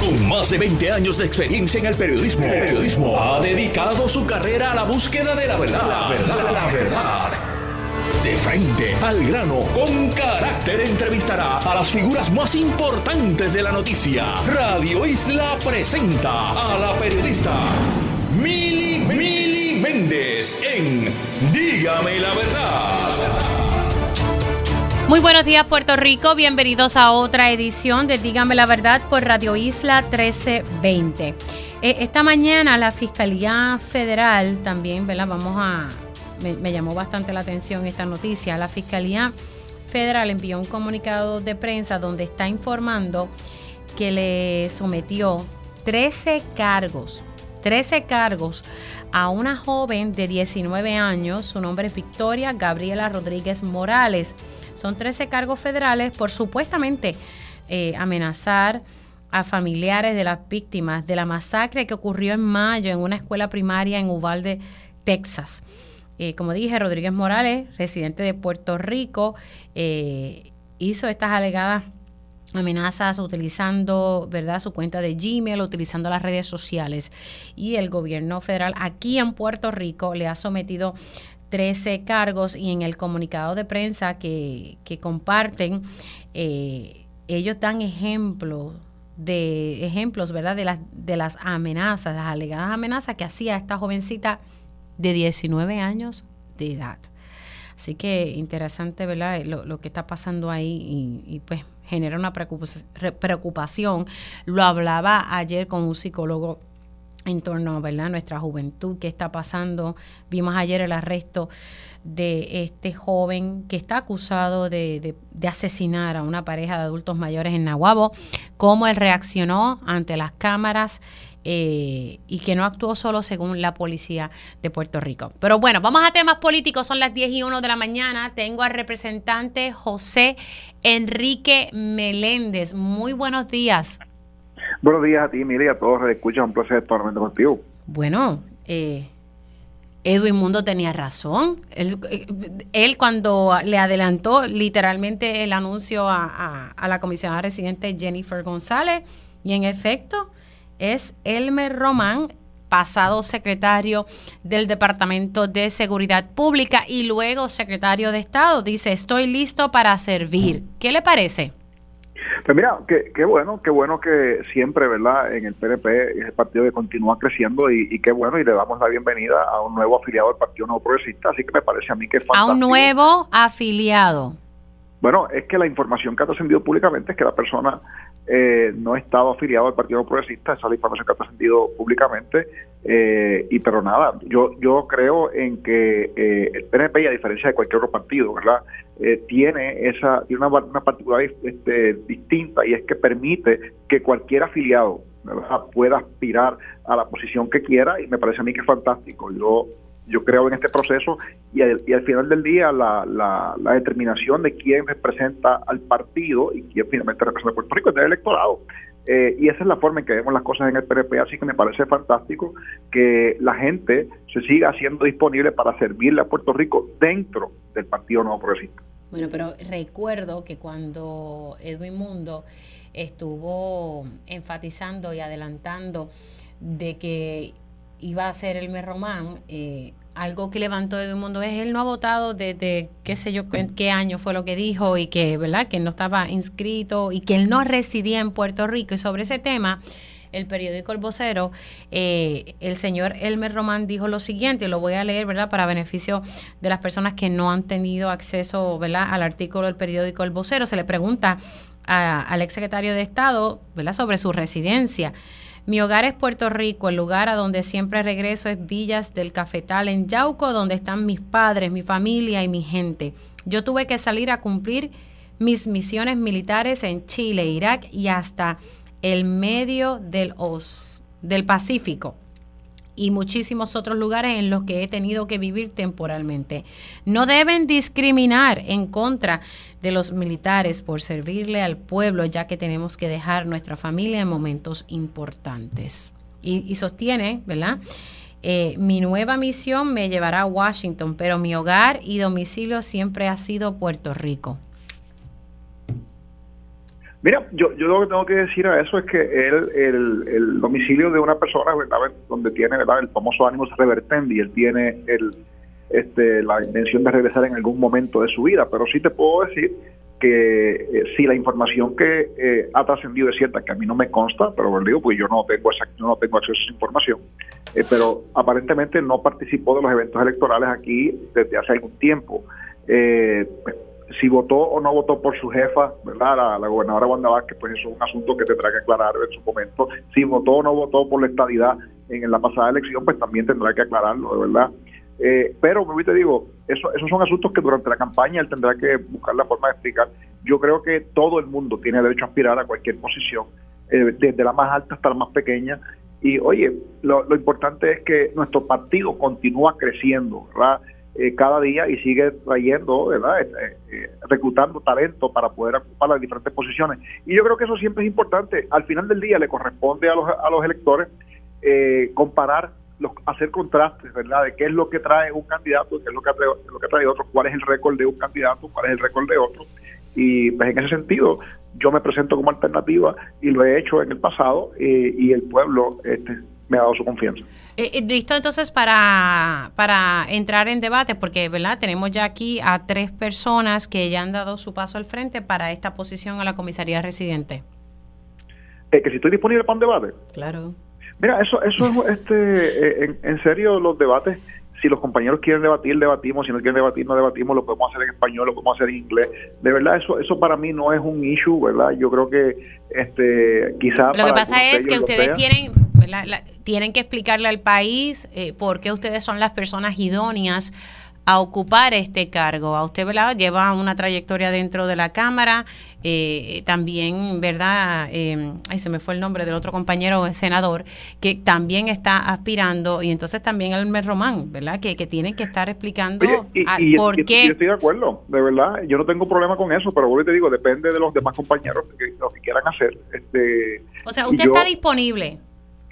Con más de 20 años de experiencia en el periodismo, periodismo ha dedicado su carrera a la búsqueda de la verdad. La verdad, la verdad. De frente al grano, con carácter entrevistará a las figuras más importantes de la noticia. Radio Isla presenta a la periodista Mili, Mili Méndez en Dígame la verdad. Muy buenos días Puerto Rico, bienvenidos a otra edición de Dígame la verdad por Radio Isla 1320. Eh, esta mañana la Fiscalía Federal también, ¿verdad? Vamos a, me, me llamó bastante la atención esta noticia, la Fiscalía Federal envió un comunicado de prensa donde está informando que le sometió 13 cargos, 13 cargos a una joven de 19 años, su nombre es Victoria Gabriela Rodríguez Morales. Son 13 cargos federales por supuestamente eh, amenazar a familiares de las víctimas de la masacre que ocurrió en mayo en una escuela primaria en Uvalde, Texas. Eh, como dije, Rodríguez Morales, residente de Puerto Rico, eh, hizo estas alegadas amenazas utilizando verdad su cuenta de Gmail, utilizando las redes sociales. Y el gobierno federal aquí en Puerto Rico le ha sometido 13 cargos y en el comunicado de prensa que, comparten, eh, ellos dan ejemplos de ejemplos, ¿verdad? De las, de las amenazas, las alegadas amenazas que hacía esta jovencita de 19 años de edad. Así que interesante, ¿verdad? Lo, lo que está pasando ahí y, y pues genera una preocupación. Lo hablaba ayer con un psicólogo en torno a nuestra juventud, qué está pasando. Vimos ayer el arresto de este joven que está acusado de, asesinar a una pareja de adultos mayores en Nahuabo, cómo él reaccionó ante las cámaras eh, y que no actuó solo según la policía de Puerto Rico. Pero bueno, vamos a temas políticos, son las 10 y 1 de la mañana. Tengo al representante José Enrique Meléndez. Muy buenos días. Buenos días a ti, Mili, y a todos los escuchan. Un placer estar contigo. Bueno, eh, Edwin Mundo tenía razón. Él, cuando le adelantó literalmente el anuncio a, a, la comisionada residente Jennifer González, y en efecto es Elmer Román, pasado secretario del Departamento de Seguridad Pública y luego secretario de Estado. Dice, estoy listo para servir. ¿Qué le parece? Pues mira, qué, bueno, qué bueno que siempre, ¿verdad? En el PNP el partido que continúa creciendo y, qué bueno, y le damos la bienvenida a un nuevo afiliado del Partido Nuevo Progresista, así que me parece a mí que es fantástico. A un nuevo afiliado. Bueno, es que la información que ha trascendido públicamente es que la persona eh, no ha estado afiliado al Partido Progresista, esa es la información que ha trascendido públicamente, eh, y pero nada, yo yo creo en que eh, el PNP, a diferencia de cualquier otro partido, ¿verdad? tiene esa tiene una, una particularidad este, distinta y es que permite que cualquier afiliado pueda aspirar a la posición que quiera y me parece a mí que es fantástico. Yo yo creo en este proceso y al, final del día la, la, determinación de quién representa al partido y quién finalmente representa a Puerto Rico es del electorado. Eh, y esa es la forma en que vemos las cosas en el PRP, así que me parece fantástico que la gente se siga haciendo disponible para servirle a Puerto Rico dentro del Partido Nuevo Progresista. Bueno, pero recuerdo que cuando Edwin Mundo estuvo enfatizando y adelantando de que iba a ser el Román, eh, algo que levantó de un mundo es él no ha votado desde qué sé yo qué año fue lo que dijo y que verdad que no estaba inscrito y que él no residía en Puerto Rico y sobre ese tema el periódico El Vocero, eh, el señor Elmer Román dijo lo siguiente, lo voy a leer, ¿verdad?, para beneficio de las personas que no han tenido acceso, ¿verdad?, al artículo del periódico El Vocero. Se le pregunta al exsecretario de Estado, ¿verdad?, sobre su residencia. Mi hogar es Puerto Rico, el lugar a donde siempre regreso es Villas del Cafetal en Yauco, donde están mis padres, mi familia y mi gente. Yo tuve que salir a cumplir mis misiones militares en Chile, Irak y hasta el medio del, del Pacífico y muchísimos otros lugares en los que he tenido que vivir temporalmente. No deben discriminar en contra de los militares por servirle al pueblo, ya que tenemos que dejar nuestra familia en momentos importantes. Y, sostiene, ¿verdad? Eh, mi nueva misión me llevará a Washington, pero mi hogar y domicilio siempre ha sido Puerto Rico. Mira, yo, yo lo que tengo que decir a eso es que él, el, el domicilio de una persona, ¿verdad? donde tiene ¿verdad? el famoso ánimo revertendi, él tiene el, este, la intención de regresar en algún momento de su vida, pero sí te puedo decir que eh, si la información que eh, ha trascendido es cierta, que a mí no me consta, pero lo digo, pues yo no tengo esa, no tengo acceso a esa información, eh, pero aparentemente no participó de los eventos electorales aquí desde hace algún tiempo. Si votó o no votó por su jefa, ¿verdad? La, gobernadora Wanda Vázquez, pues eso es un asunto que tendrá que aclarar en su momento. Si votó o no votó por la estadidad en la pasada elección, pues también tendrá que aclararlo, de verdad. Eh, pero, me te digo, eso, esos son asuntos que durante la campaña él tendrá que buscar la forma de explicar. Yo creo que todo el mundo tiene derecho a aspirar a cualquier posición, eh, desde la más alta hasta la más pequeña. Y oye, lo, importante es que nuestro partido continúa creciendo, ¿verdad? Eh, cada día y sigue trayendo, ¿verdad? reclutando talento para poder ocupar las diferentes posiciones. Y yo creo que eso siempre es importante. Al final del día le corresponde a los, a los electores comparar hacer contrastes, ¿verdad? De qué es lo que trae un candidato, qué es lo que trae, lo que trae otro, cuál es el récord de un candidato, cuál es el récord de otro. Y pues en ese sentido, yo me presento como alternativa y lo he hecho en el pasado y el pueblo este, me ha dado su confianza. Eh, eh, listo entonces para, para entrar en debate, porque verdad tenemos ya aquí a tres personas que ya han dado su paso al frente para esta posición a la comisaría residente. Eh, que si estoy disponible para un debate. Claro. Mira, eso, eso es, este, eh, en, serio, los debates, si los compañeros quieren debatir, debatimos, si no quieren debatir, no debatimos, lo podemos hacer en español, lo podemos hacer en inglés. De verdad, eso, eso para mí no es un issue, ¿verdad? Yo creo que, este, quizás... Lo que pasa es que ustedes tienen, tienen que explicarle al país eh, por qué ustedes son las personas idóneas a ocupar este cargo. A usted, ¿verdad? Lleva una trayectoria dentro de la Cámara, eh, también, ¿verdad? Eh, ay, se me fue el nombre del otro compañero senador, que también está aspirando, y entonces también Elmer Román, ¿verdad? Que, que tienen que estar explicando por qué. Yo estoy de acuerdo, de verdad, yo no tengo problema con eso, pero vuelvo te digo, depende de los demás compañeros, que, lo que quieran hacer. Este, o sea, usted está disponible.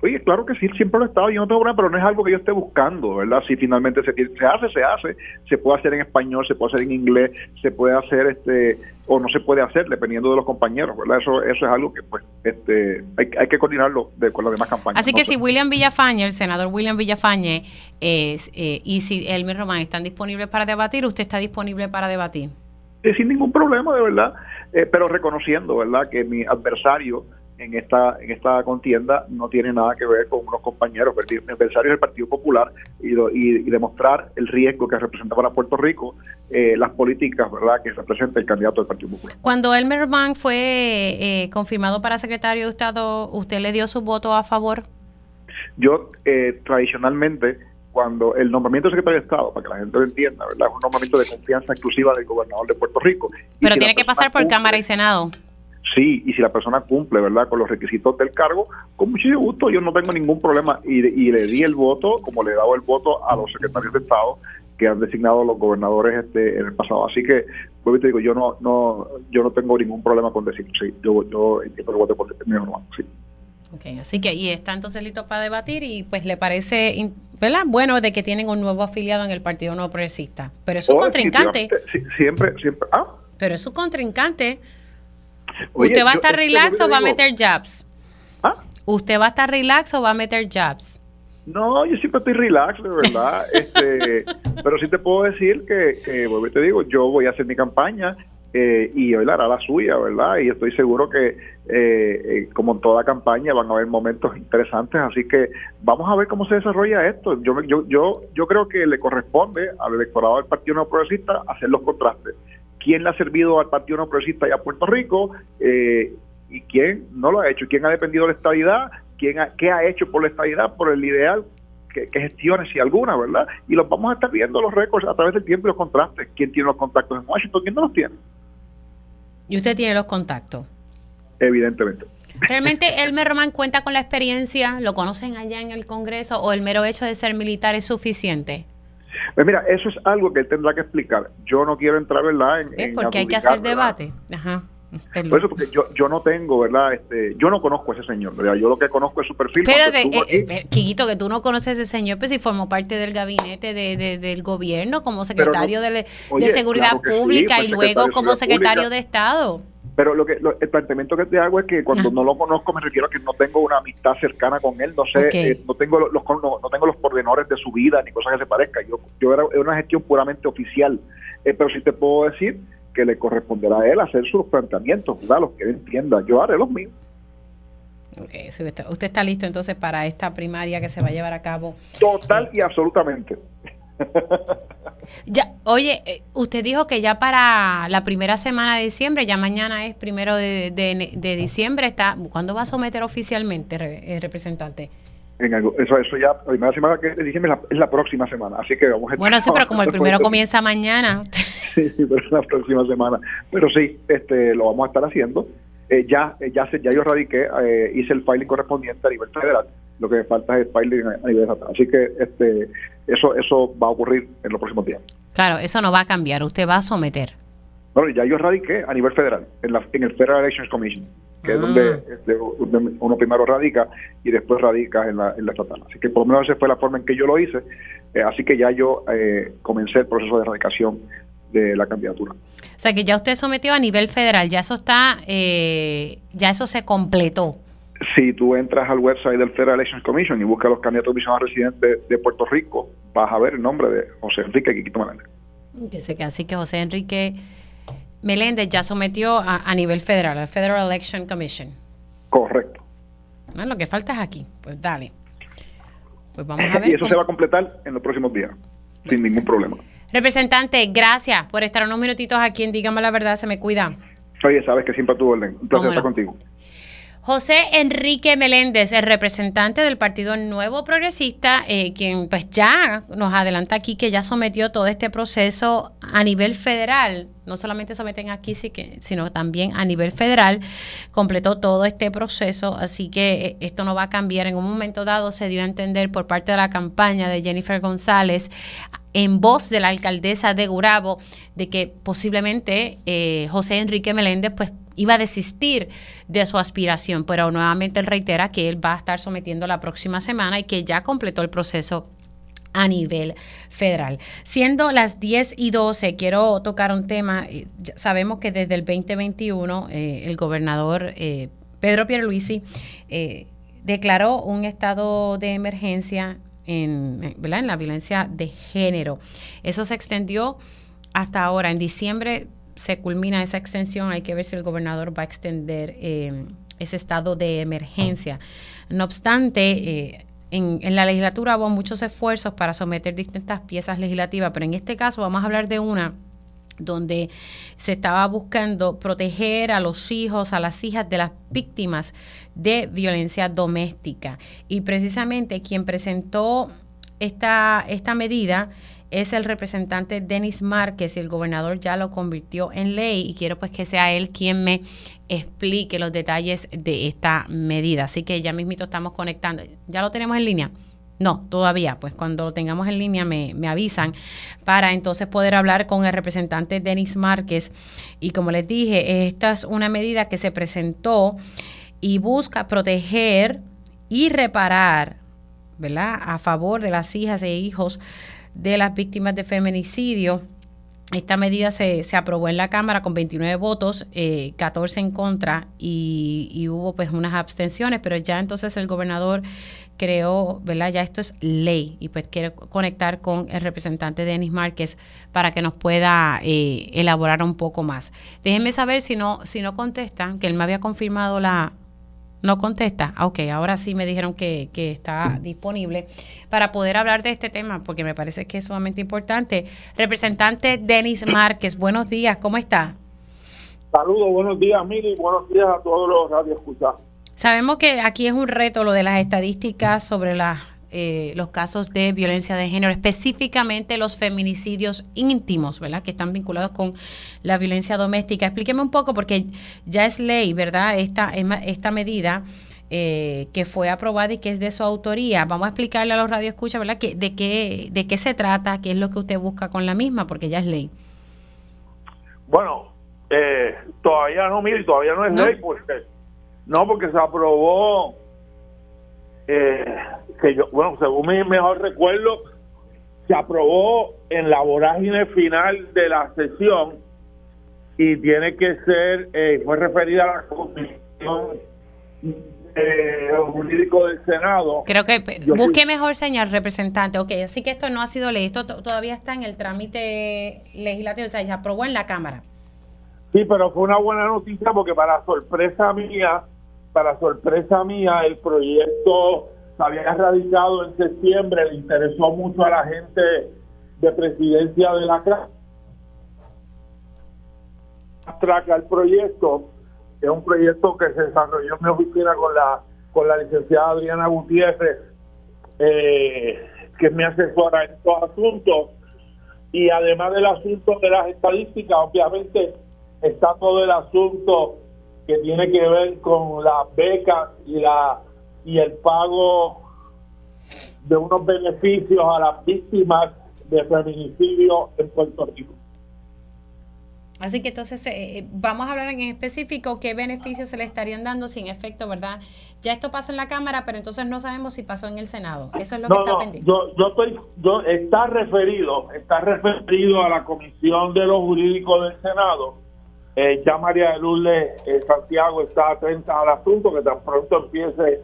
Oye, claro que sí, siempre lo he estado, yo no tengo problema, pero no es algo que yo esté buscando, ¿verdad? Si finalmente se, se hace, se hace, se puede hacer en español, se puede hacer en inglés, se puede hacer, este, o no se puede hacer, dependiendo de los compañeros, ¿verdad? Eso, eso es algo que, pues, este, hay, hay que coordinarlo de, con las demás campañas. Así que si William Villafañe, el senador William Villafañe, es, eh, y si Elmer Román están disponibles para debatir, ¿usted está disponible para debatir? sin ningún problema, de verdad, eh, pero reconociendo, ¿verdad?, que mi adversario en esta en esta contienda no tiene nada que ver con unos compañeros adversarios del Partido Popular y, y, demostrar el riesgo que representa para Puerto Rico eh, las políticas verdad que representa el candidato del Partido Popular. Cuando Elmer Bank fue eh, confirmado para secretario de Estado, ¿usted le dio su voto a favor? Yo eh, tradicionalmente cuando el nombramiento de secretario de Estado, para que la gente lo entienda, ¿verdad? es un nombramiento de confianza exclusiva del gobernador de Puerto Rico. Pero tiene que pasar por Cámara y Senado. Sí, y si la persona cumple, ¿verdad?, con los requisitos del cargo, con muchísimo gusto, yo no tengo ningún problema y, le di el voto, como le he dado el voto a los secretarios de Estado que han designado los gobernadores este en el pasado. Así que, pues te digo, yo no no yo no tengo ningún problema con decir, sí, yo, yo entiendo el voto por determinado sí. Ok, así que ahí está entonces listo para debatir y pues le parece, ¿verdad? Bueno, de que tienen un nuevo afiliado en el Partido Nuevo Progresista. Pero es su oh, contrincante. Siempre, siempre. Ah. Pero es su contrincante. ¿Usted va a estar relax o va a meter jabs? ¿Ah? ¿Usted va a estar relax o va a meter jabs? No, yo siempre estoy relax, de verdad. este, pero sí te puedo decir que, que te digo, yo voy a hacer mi campaña eh, y hoy la hará la suya, ¿verdad? Y estoy seguro que, eh, eh, como en toda campaña, van a haber momentos interesantes, así que vamos a ver cómo se desarrolla esto. Yo, yo, yo, yo creo que le corresponde al electorado del Partido No Progresista hacer los contrastes quién le ha servido al Partido No Progresista y a Puerto Rico eh, y quién no lo ha hecho, quién ha dependido de la estabilidad, quién qué ha hecho por la estabilidad, por el ideal, que, gestiones, si alguna, ¿verdad? Y los vamos a estar viendo los récords a través del tiempo y los contrastes. ¿Quién tiene los contactos en Washington? ¿Quién no los tiene? ¿Y usted tiene los contactos? Evidentemente. ¿Realmente Elmer Román cuenta con la experiencia? ¿Lo conocen allá en el Congreso? ¿O el mero hecho de ser militar es suficiente? Pues mira, eso es algo que él tendrá que explicar. Yo no quiero entrar, ¿verdad? En, ¿Es porque hay que hacer debate. Ajá. Por eso, porque yo, yo no tengo, ¿verdad? Este, yo no conozco a ese señor, ¿verdad? Yo lo que conozco es su perfil. Pero, de, eh, eh, que tú no conoces a ese señor, pues si formó parte del gabinete de, del gobierno como secretario de, Seguridad Pública y luego como secretario de Estado. Pero lo que el planteamiento que te hago es que cuando no lo conozco me refiero a que no tengo una amistad cercana con él, no sé, eh, no tengo los no, tengo los pormenores de su vida ni cosas que se parezcan. Yo yo era, una gestión puramente oficial, eh, pero sí te puedo decir que le corresponderá a él hacer sus planteamientos, ¿verdad? los que él entienda. Yo haré los míos. Okay. usted está listo entonces para esta primaria que se va a llevar a cabo. Total y absolutamente. Ya, oye, eh, usted dijo que ya para la primera semana de diciembre, ya mañana es primero de, de, diciembre, está ¿cuándo va a someter oficialmente, el eh, representante? En eso, eso ya, la primera semana de diciembre es la, próxima semana, así que vamos a Bueno, sí, pero como el primero comienza mañana. sí, pero es la próxima semana. Pero sí, este, lo vamos a estar haciendo. Eh, ya, ya, ya yo radiqué, hice el filing correspondiente a nivel federal lo que me falta es el filing a nivel estatal. Así que este eso eso va a ocurrir en los próximos días. Claro, eso no va a cambiar, usted va a someter. Bueno, ya yo radiqué a nivel federal, en, la, en el Federal Elections Commission, que es donde, ah. este, uno primero radica y después radica en la, en la estatal. Así que por lo menos esa fue la forma en que yo lo hice, eh, así que ya yo eh, comencé el proceso de radicación de la candidatura. O sea que ya usted sometió a nivel federal, ya eso está, eh, ya eso se completó si tú entras al website del Federal Elections Commission y buscas los candidatos visionarios residentes de Puerto Rico, vas a ver el nombre de José Enrique Quiquito Meléndez. Así que José Enrique Meléndez ya sometió a, nivel federal, al Federal Election Commission. Correcto. Ah, lo que falta es aquí. Pues dale. Pues vamos a ver. y eso se va a completar en los próximos días, sin ningún problema. Representante, gracias por estar unos minutitos aquí en Dígame la Verdad, se me cuida. Oye, sabes que siempre a tu orden. Un placer estar contigo. José Enrique Meléndez, el representante del Partido Nuevo Progresista, eh, quien pues ya nos adelanta aquí que ya sometió todo este proceso a nivel federal, no solamente someten aquí, sino también a nivel federal, completó todo este proceso, así que eh, esto no va a cambiar. En un momento dado se dio a entender por parte de la campaña de Jennifer González en voz de la alcaldesa de Gurabo de que posiblemente eh, José Enrique Meléndez pues iba a desistir de su aspiración, pero nuevamente él reitera que él va a estar sometiendo la próxima semana y que ya completó el proceso a nivel federal. Siendo las 10 y 12, quiero tocar un tema. Eh, sabemos que desde el 2021 eh, el gobernador eh, Pedro Pierluisi eh, declaró un estado de emergencia en, en la violencia de género. Eso se extendió hasta ahora. En diciembre se culmina esa extensión, hay que ver si el gobernador va a extender eh, ese estado de emergencia. No obstante, eh, en, en, la legislatura hubo muchos esfuerzos para someter distintas piezas legislativas, pero en este caso vamos a hablar de una donde se estaba buscando proteger a los hijos, a las hijas de las víctimas de violencia doméstica. Y precisamente quien presentó esta, esta medida es el representante Denis Márquez y el gobernador ya lo convirtió en ley y quiero pues que sea él quien me explique los detalles de esta medida. Así que ya mismito estamos conectando. ¿Ya lo tenemos en línea? No, todavía. Pues cuando lo tengamos en línea me, me, avisan para entonces poder hablar con el representante Denis Márquez. Y como les dije, esta es una medida que se presentó y busca proteger y reparar, ¿verdad? A favor de las hijas e hijos de las víctimas de feminicidio. Esta medida se, se aprobó en la Cámara con 29 votos, 14 eh, en contra y, hubo pues unas abstenciones, pero ya entonces el gobernador creó, ¿verdad? Ya esto es ley y pues quiere conectar con el representante Denis Márquez para que nos pueda eh, elaborar un poco más. Déjenme saber si no, si no contestan, que él me había confirmado la, no contesta. Ah, ok, ahora sí me dijeron que, que, está disponible para poder hablar de este tema, porque me parece que es sumamente importante. Representante Denis Márquez, buenos días, ¿cómo está? Saludos, buenos días, Mili, buenos días a todos los radioescuchados. Sabemos que aquí es un reto lo de las estadísticas sobre las eh, los casos de violencia de género, específicamente los feminicidios íntimos, ¿verdad? Que están vinculados con la violencia doméstica. Explíqueme un poco, porque ya es ley, ¿verdad? Esta, esta medida eh, que fue aprobada y que es de su autoría. Vamos a explicarle a los radioescuchas, ¿verdad? Que, de, qué, ¿De qué se trata? ¿Qué es lo que usted busca con la misma? Porque ya es ley. Bueno, eh, todavía no, mire, todavía no es ley, porque no, porque se aprobó eh, que yo, bueno, según mi mejor recuerdo, se aprobó en la vorágine final de la sesión y tiene que ser, eh, fue referida a la comisión eh, jurídico del Senado. Creo que busque mejor, señor representante. Ok, así que esto no ha sido ley, esto todavía está en el trámite legislativo, o sea, se aprobó en la Cámara. Sí, pero fue una buena noticia porque para sorpresa mía, para sorpresa mía, el proyecto se había radicado en septiembre, le interesó mucho a la gente de presidencia de la. Traca el proyecto es un proyecto que se desarrolló en mi oficina con la con la licenciada Adriana Gutiérrez, eh, que es mi asesora en estos asuntos. Y además del asunto de las estadísticas, obviamente está todo el asunto que tiene que ver con las becas y la y el pago de unos beneficios a las víctimas de feminicidio en Puerto Rico. Así que entonces eh, eh, vamos a hablar en específico qué beneficios se le estarían dando sin efecto, ¿verdad? Ya esto pasó en la Cámara, pero entonces no sabemos si pasó en el Senado. Eso es lo que está pendiente. Yo, yo estoy, yo está referido, está referido a la Comisión de los Jurídicos del Senado. Eh, ya María de Lourdes Santiago está atenta al asunto, que tan pronto empiece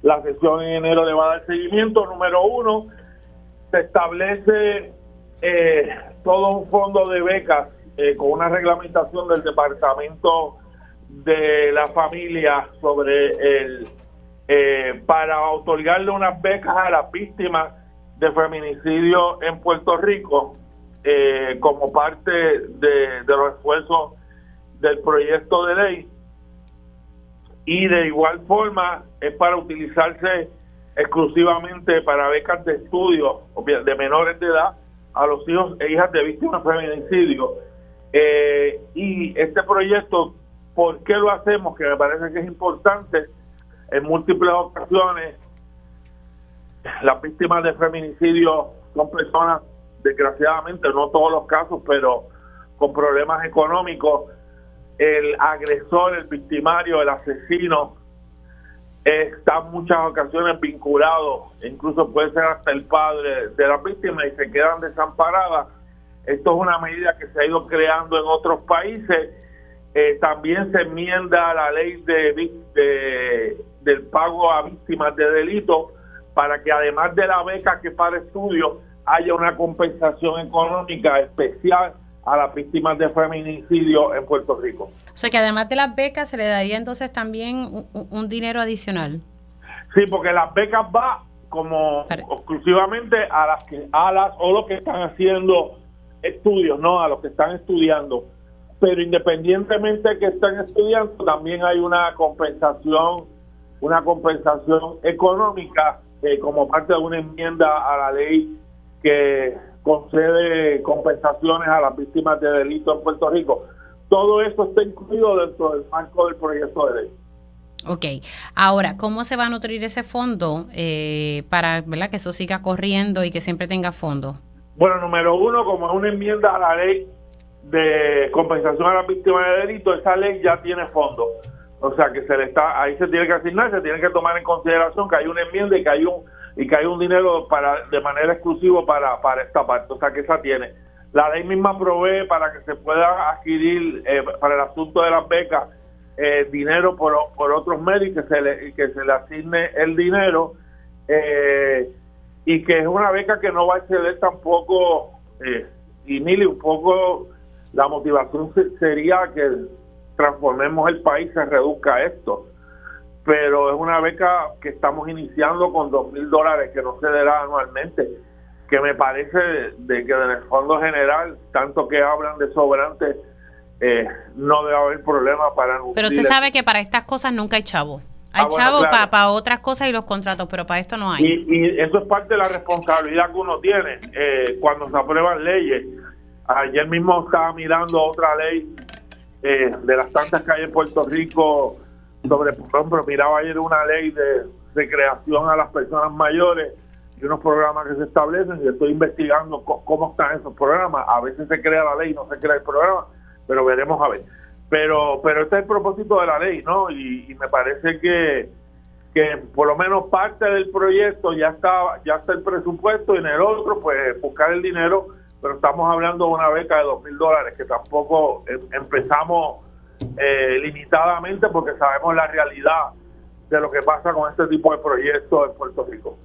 la sesión en enero le va a dar seguimiento. Número uno, se establece todo un fondo de becas eh, con una reglamentación del Departamento de la Familia sobre el eh, para otorgarle unas becas a las víctimas de feminicidio en Puerto Rico eh, como parte de los esfuerzos del proyecto de ley y de igual forma es para utilizarse exclusivamente para becas de estudio de menores de edad a los hijos e hijas de víctimas de feminicidio eh, y este proyecto, ¿por qué lo hacemos? Que me parece que es importante. En múltiples ocasiones, las víctimas de feminicidio son personas, desgraciadamente, no todos los casos, pero con problemas económicos. El agresor, el victimario, el asesino, está en muchas ocasiones vinculado, incluso puede ser hasta el padre de la víctima y se quedan desamparadas esto es una medida que se ha ido creando en otros países. Eh, también se enmienda la ley de, del pago a víctimas de delitos para que además de la beca que para estudios haya una compensación económica especial a las víctimas de feminicidio en Puerto Rico. O sea que además de las becas se le daría entonces también un, dinero adicional. Sí, porque las becas va como exclusivamente a las que a las o lo que están haciendo estudios, no a los que están estudiando. Pero independientemente de que estén estudiando, también hay una compensación, una compensación económica eh, como parte de una enmienda a la ley que concede compensaciones a las víctimas de delitos en Puerto Rico. Todo eso está incluido dentro del marco del proyecto de ley. Ok, ahora, ¿cómo se va a nutrir ese fondo eh, para ¿verdad? que eso siga corriendo y que siempre tenga fondo? Bueno, número uno, como es una enmienda a la ley de compensación a las víctimas de delito, esa ley ya tiene fondo. O sea que se le está, ahí se tiene que asignar, se tiene que tomar en consideración que hay una enmienda y que hay un y que hay un dinero para de manera exclusiva para, para esta parte. O sea que esa tiene. La ley misma provee para que se pueda adquirir eh, para el asunto de las becas eh, dinero por, por otros medios que se le, que se le asigne el dinero. Eh, y que es una beca que no va a exceder tampoco, eh, y Mili, un poco la motivación sería que transformemos el país, se reduzca esto, pero es una beca que estamos iniciando con dos mil dólares que no se dará anualmente, que me parece de que en el fondo general, tanto que hablan de sobrantes, eh, no debe haber problema para... Pero usted sabe que para estas cosas nunca hay chavo. Hay ah, chavos para otras cosas y los contratos, pero para esto no hay. Y, eso es parte de la responsabilidad que uno tiene eh, cuando se aprueban leyes. Ayer mismo estaba mirando otra ley eh, de las tantas que hay en Puerto Rico sobre, por ejemplo, miraba ayer una ley de recreación a las personas mayores y unos programas que se establecen y estoy investigando cómo están esos programas. A veces se crea la ley, no se crea el programa, pero veremos a ver pero pero este es el propósito de la ley, ¿no? Y, me parece que, que por lo menos parte del proyecto ya está ya está el presupuesto y en el otro pues buscar el dinero pero estamos hablando de una beca de dos mil dólares que tampoco em, empezamos eh, limitadamente porque sabemos la realidad de lo que pasa con este tipo de proyectos en Puerto Rico.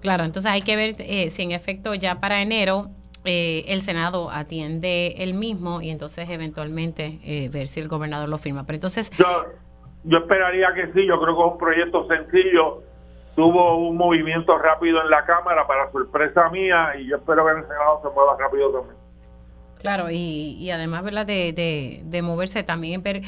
Claro, entonces hay que ver eh, si en efecto ya para enero eh, el Senado atiende el mismo y entonces eventualmente eh, ver si el gobernador lo firma. Pero entonces... Yo, yo esperaría que sí, yo creo que es un proyecto sencillo, tuvo un movimiento rápido en la Cámara para sorpresa mía y yo espero que en el Senado se mueva rápido también. Claro, y, y además ¿verdad? De, de, de moverse también, ver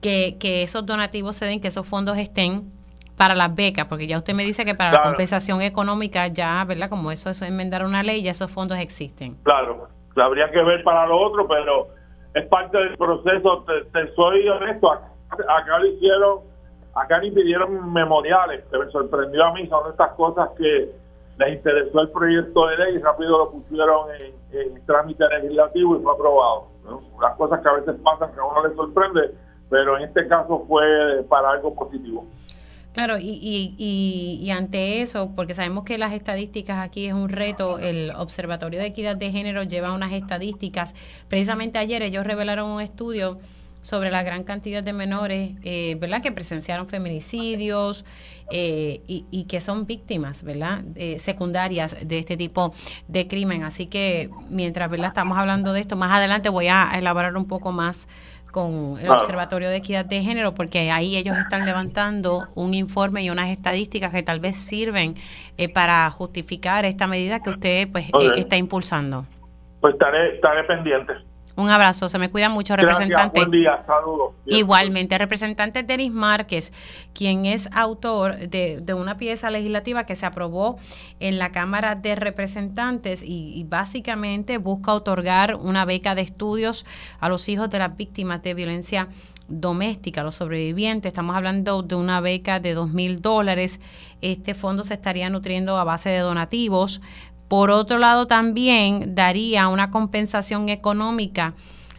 que, que esos donativos se den, que esos fondos estén para las becas, porque ya usted me dice que para la compensación económica ya, ¿verdad? Como eso, eso es enmendar una ley, ya esos fondos existen. Claro, habría que ver para lo otro, pero es parte del proceso. Te, soy honesto, acá, lo hicieron, acá ni pidieron memoriales, que me sorprendió a mí, son estas cosas que les interesó el proyecto de ley y rápido lo pusieron en, trámite legislativo y fue aprobado. Las cosas que a veces pasan que a uno le sorprende, pero en este caso fue para algo positivo. Claro, y, y, y, ante eso, porque sabemos que las estadísticas aquí es un reto, el Observatorio de Equidad de Género lleva unas estadísticas. Precisamente ayer ellos revelaron un estudio sobre la gran cantidad de menores, eh, ¿verdad?, que presenciaron feminicidios eh, y, y, que son víctimas, ¿verdad?, eh, secundarias de este tipo de crimen. Así que mientras, ¿verdad?, estamos hablando de esto, más adelante voy a elaborar un poco más con el Observatorio de Equidad de Género, porque ahí ellos están levantando un informe y unas estadísticas que tal vez sirven eh, para justificar esta medida que usted pues eh, está impulsando. Pues estaré, estaré pendiente. Un abrazo, se me cuida mucho, representante. buen día, saludos. Igualmente, representante Denis Márquez, quien es autor de, de, una pieza legislativa que se aprobó en la Cámara de Representantes y, y, básicamente busca otorgar una beca de estudios a los hijos de las víctimas de violencia doméstica, los sobrevivientes. Estamos hablando de una beca de dos mil dólares. Este fondo se estaría nutriendo a base de donativos por otro lado, también daría una compensación económica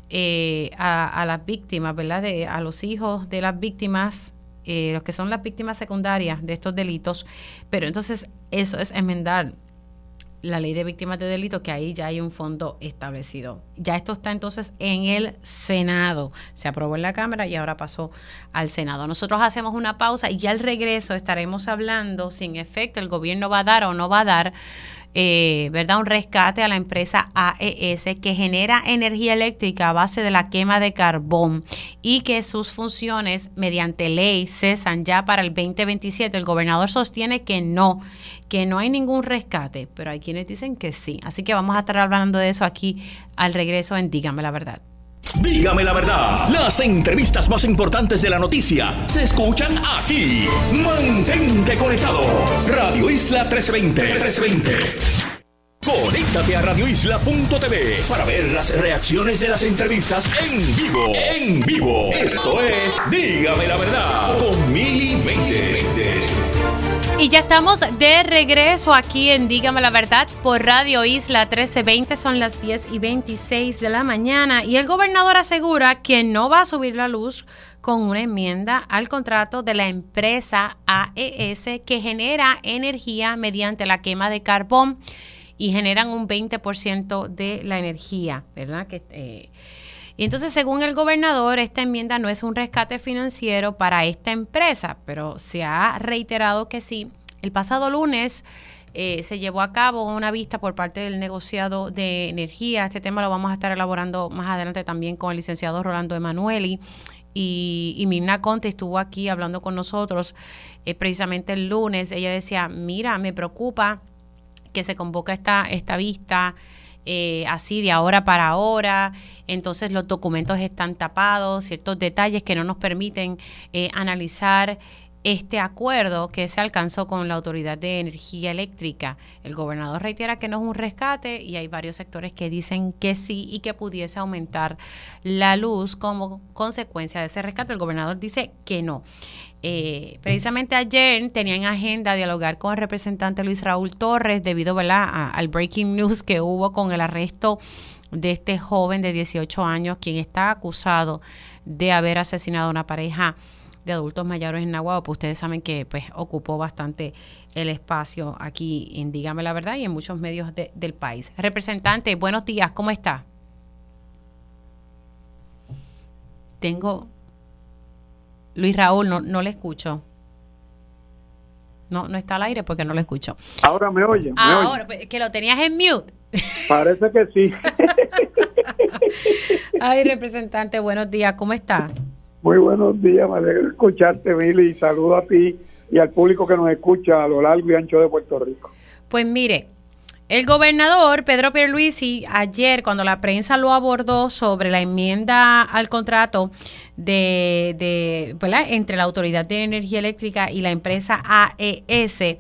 eh, a, las víctimas, ¿verdad? De, a los hijos de las víctimas, eh, los que son las víctimas secundarias de estos delitos. Pero entonces eso es enmendar la ley de víctimas de delitos, que ahí ya hay un fondo establecido. Ya esto está entonces en el Senado. Se aprobó en la Cámara y ahora pasó al Senado. Nosotros hacemos una pausa y al regreso estaremos hablando si en efecto el gobierno va a dar o no va a dar eh, ¿verdad? Un rescate a la empresa AES que genera energía eléctrica a base de la quema de carbón y que sus funciones mediante ley cesan ya para el 2027. El gobernador sostiene que no, que no hay ningún rescate, pero hay quienes dicen que sí. Así que vamos a estar hablando de eso aquí al regreso en Dígame la verdad. Dígame la verdad, las entrevistas más importantes de la noticia se escuchan aquí. Mantente conectado. Radio Isla 1320. 1320. Conéctate a radioisla.tv para ver las reacciones de las entrevistas en vivo. En vivo. Esto es Dígame la verdad con Mili y ya estamos de regreso aquí en Dígame la Verdad por Radio Isla 1320, son las 10 y 26 de la mañana y el gobernador asegura que no va a subir la luz con una enmienda al contrato de la empresa AES que genera energía mediante la quema de carbón y generan un 20% de la energía, ¿verdad? Que, eh, y entonces, según el gobernador, esta enmienda no es un rescate financiero para esta empresa, pero se ha reiterado que sí. El pasado lunes eh, se llevó a cabo una vista por parte del negociado de energía. Este tema lo vamos a estar elaborando más adelante también con el licenciado Rolando Emanueli. Y, y Mirna Conte estuvo aquí hablando con nosotros eh, precisamente el lunes. Ella decía, mira, me preocupa que se convoca esta, esta vista eh, así de ahora para ahora, entonces los documentos están tapados, ciertos detalles que no nos permiten eh, analizar este acuerdo que se alcanzó con la Autoridad de Energía Eléctrica. El gobernador reitera que no es un rescate y hay varios sectores que dicen que sí y que pudiese aumentar la luz como consecuencia de ese rescate. El gobernador dice que no. Eh, precisamente ayer tenía en agenda dialogar con el representante Luis Raúl Torres debido al breaking news que hubo con el arresto de este joven de 18 años quien está acusado de haber asesinado a una pareja de adultos mayores en Nahuatl, pues ustedes saben que pues ocupó bastante el espacio aquí en Dígame la Verdad y en muchos medios del país. Representante, buenos días, ¿cómo está? Tengo... Luis Raúl, no, no le escucho. No, no está al aire porque no lo escucho. Ahora me oye. Ahora, pues, que lo tenías en mute. Parece que sí. Ay, representante, buenos días, ¿cómo está? Muy buenos días, me alegro escucharte, Mili, y saludo a ti y al público que nos escucha a lo largo y ancho de Puerto Rico. Pues mire, el gobernador Pedro Pierluisi ayer cuando la prensa lo abordó sobre la enmienda al contrato de, de entre la Autoridad de Energía Eléctrica y la empresa AES,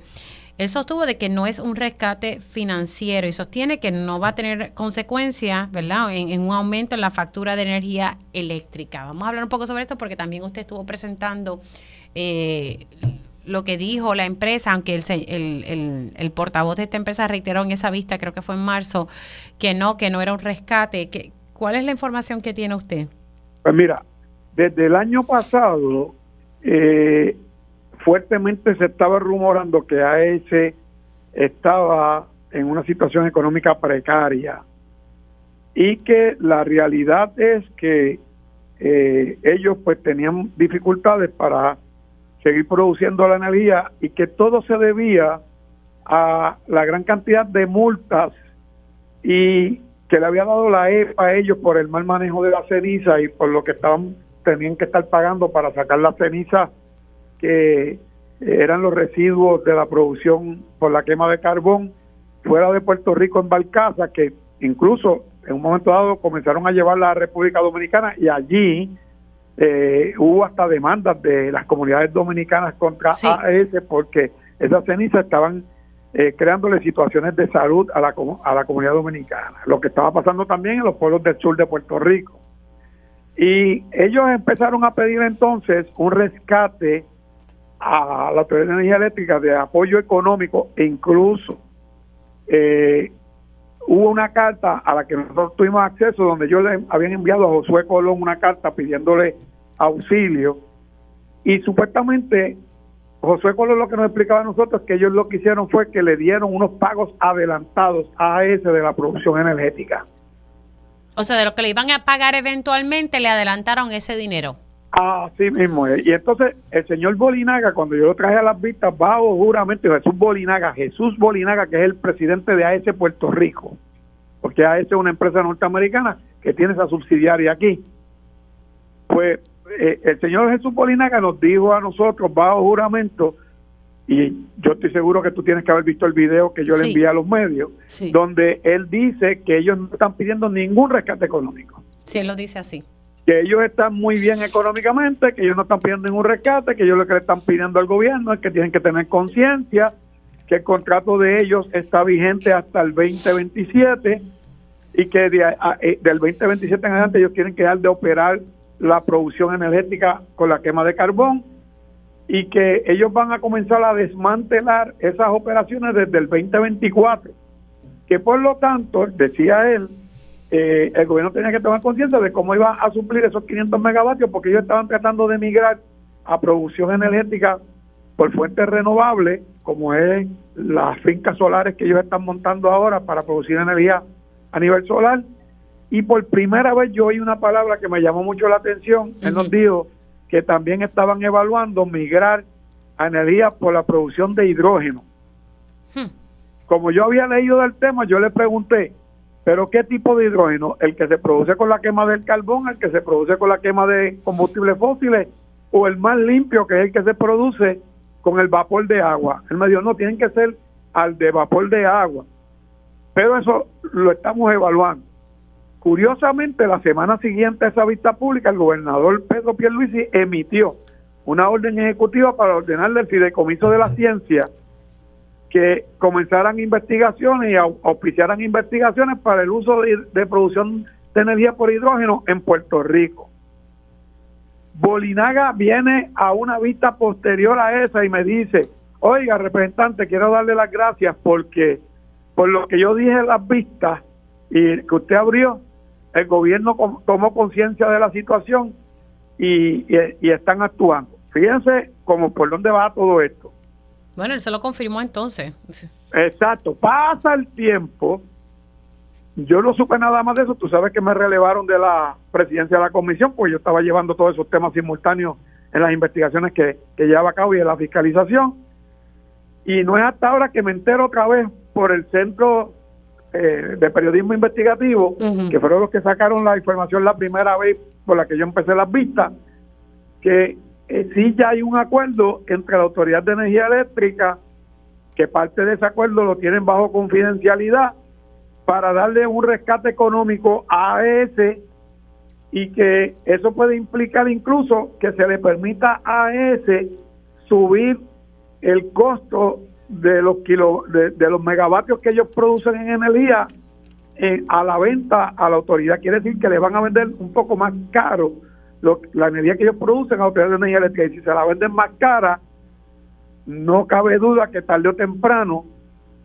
él sostuvo de que no es un rescate financiero y sostiene que no va a tener consecuencias, ¿verdad?, en, un aumento en la factura de energía eléctrica. Vamos a hablar un poco sobre esto porque también usted estuvo presentando eh, lo que dijo la empresa, aunque el, el, portavoz de esta empresa reiteró en esa vista, creo que fue en marzo, que no, que no era un rescate. ¿Cuál es la información que tiene usted? Pues mira, desde el año pasado, eh, fuertemente se estaba rumorando que AES estaba en una situación económica precaria y que la realidad es que eh, ellos pues tenían dificultades para seguir produciendo la energía y que todo se debía a la gran cantidad de multas y que le había dado la EPA a ellos por el mal manejo de la ceniza y por lo que estaban tenían que estar pagando para sacar la ceniza que eran los residuos de la producción por la quema de carbón fuera de Puerto Rico en Balcaza que incluso en un momento dado comenzaron a llevarla a la República Dominicana y allí eh, hubo hasta demandas de las comunidades dominicanas contra AES porque esas cenizas estaban eh, creándole situaciones de salud a la, a la comunidad dominicana, lo que estaba pasando también en los pueblos del sur de Puerto Rico. Y ellos empezaron a pedir entonces un rescate a la Autoridad de Energía Eléctrica de apoyo económico e incluso eh, hubo una carta a la que nosotros tuvimos acceso donde yo le habían enviado a Josué Colón una carta pidiéndole auxilio y supuestamente Josué Colón lo que nos explicaba a nosotros es que ellos lo que hicieron fue que le dieron unos pagos adelantados a ese de la producción energética. O sea, de lo que le iban a pagar eventualmente le adelantaron ese dinero. Así mismo Y entonces el señor Bolinaga, cuando yo lo traje a las vistas bajo juramento, Jesús Bolinaga, Jesús Bolinaga, que es el presidente de AES Puerto Rico, porque AES es una empresa norteamericana que tiene esa subsidiaria aquí. Pues eh, el señor Jesús Bolinaga nos dijo a nosotros bajo juramento, y yo estoy seguro que tú tienes que haber visto el video que yo le envié a los medios, donde él dice que ellos no están pidiendo ningún rescate económico. Sí, él lo dice así que ellos están muy bien económicamente, que ellos no están pidiendo ningún rescate, que ellos lo que le están pidiendo al gobierno es que tienen que tener conciencia, que el contrato de ellos está vigente hasta el 2027 y que eh, del 2027 en adelante ellos quieren quedar de operar la producción energética con la quema de carbón y que ellos van a comenzar a desmantelar esas operaciones desde el 2024, que por lo tanto, decía él, eh, el gobierno tenía que tomar conciencia de cómo iba a suplir esos 500 megavatios porque ellos estaban tratando de migrar a producción energética por fuentes renovables, como es las fincas solares que ellos están montando ahora para producir energía a nivel solar. Y por primera vez yo oí una palabra que me llamó mucho la atención. Él nos dijo que también estaban evaluando migrar a energía por la producción de hidrógeno. Hmm. Como yo había leído del tema, yo le pregunté, pero ¿qué tipo de hidrógeno? ¿El que se produce con la quema del carbón, el que se produce con la quema de combustibles fósiles o el más limpio que es el que se produce con el vapor de agua? Él me dijo, no, tienen que ser al de vapor de agua. Pero eso lo estamos evaluando. Curiosamente, la semana siguiente a esa vista pública, el gobernador Pedro Pierluisi emitió una orden ejecutiva para ordenarle el fideicomiso de la ciencia que comenzaran investigaciones y auspiciaran investigaciones para el uso de, producción de energía por hidrógeno en Puerto Rico. Bolinaga viene a una vista posterior a esa y me dice, oiga, representante, quiero darle las gracias porque por lo que yo dije en las vistas y que usted abrió, el gobierno tomó conciencia de la situación y, están actuando. fíjense como por dónde va todo esto. Bueno, él se lo confirmó entonces. Exacto, pasa el tiempo, yo no supe nada más de eso, tú sabes que me relevaron de la presidencia de la comisión, pues yo estaba llevando todos esos temas simultáneos en las investigaciones que, que llevaba a cabo y en la fiscalización. Y no es hasta ahora que me entero otra vez por el Centro eh, de Periodismo Investigativo, que fueron los que sacaron la información la primera vez por la que yo empecé las vistas, que eh, sí ya hay un acuerdo entre la Autoridad de Energía Eléctrica, que parte de ese acuerdo lo tienen bajo confidencialidad, para darle un rescate económico a ese y que eso puede implicar incluso que se le permita a ese subir el costo de los kilo, de, los megavatios que ellos producen en energía a la venta a la autoridad. Quiere decir que le van a vender un poco más caro la energía que ellos producen a autoridad de energía eléctrica. Y si se la venden más cara, no cabe duda que tarde o temprano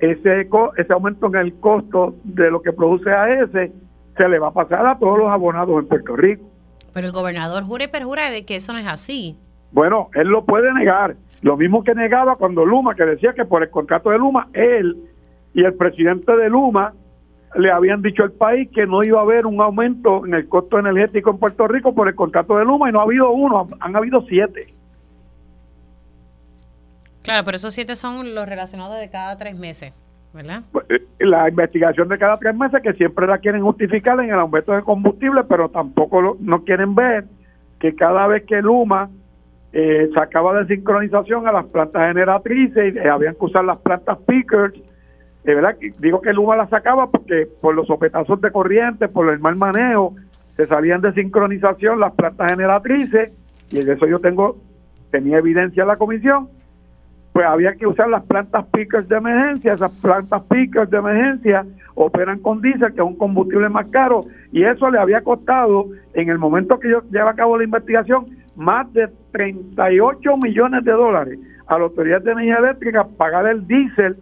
ese, ese aumento en el costo de lo que produce ese se le va a pasar a todos los abonados en Puerto Rico. Pero el gobernador jura y perjura de que eso no es así. Bueno, él lo puede negar. Lo mismo que negaba cuando Luma, que decía que por el contrato de Luma, él y el presidente de Luma le habían dicho al país que no iba a haber un aumento en el costo energético en Puerto Rico por el contrato de Luma y no ha habido uno, han habido siete. Claro, pero esos siete son los relacionados de cada tres meses, ¿verdad? Pues, eh, la investigación de cada tres meses que siempre la quieren justificar en el aumento de combustible, pero tampoco no quieren ver que cada vez que Luma eh, sacaba de sincronización a las plantas generatrices y eh, habían que usar las plantas pickers, de verdad digo que Luma las sacaba porque por los sopetazos de corriente, por el mal manejo, se salían de sincronización las plantas generatrices y de eso yo tengo tenía evidencia en la comisión pues había que usar las plantas pickers de emergencia. Esas plantas pickers de emergencia operan con diésel, que es un combustible más caro, y eso le había costado, en el momento que yo lleva a cabo la investigación, más de 38 millones de dólares a la Autoridad de Energía Eléctrica pagar el diésel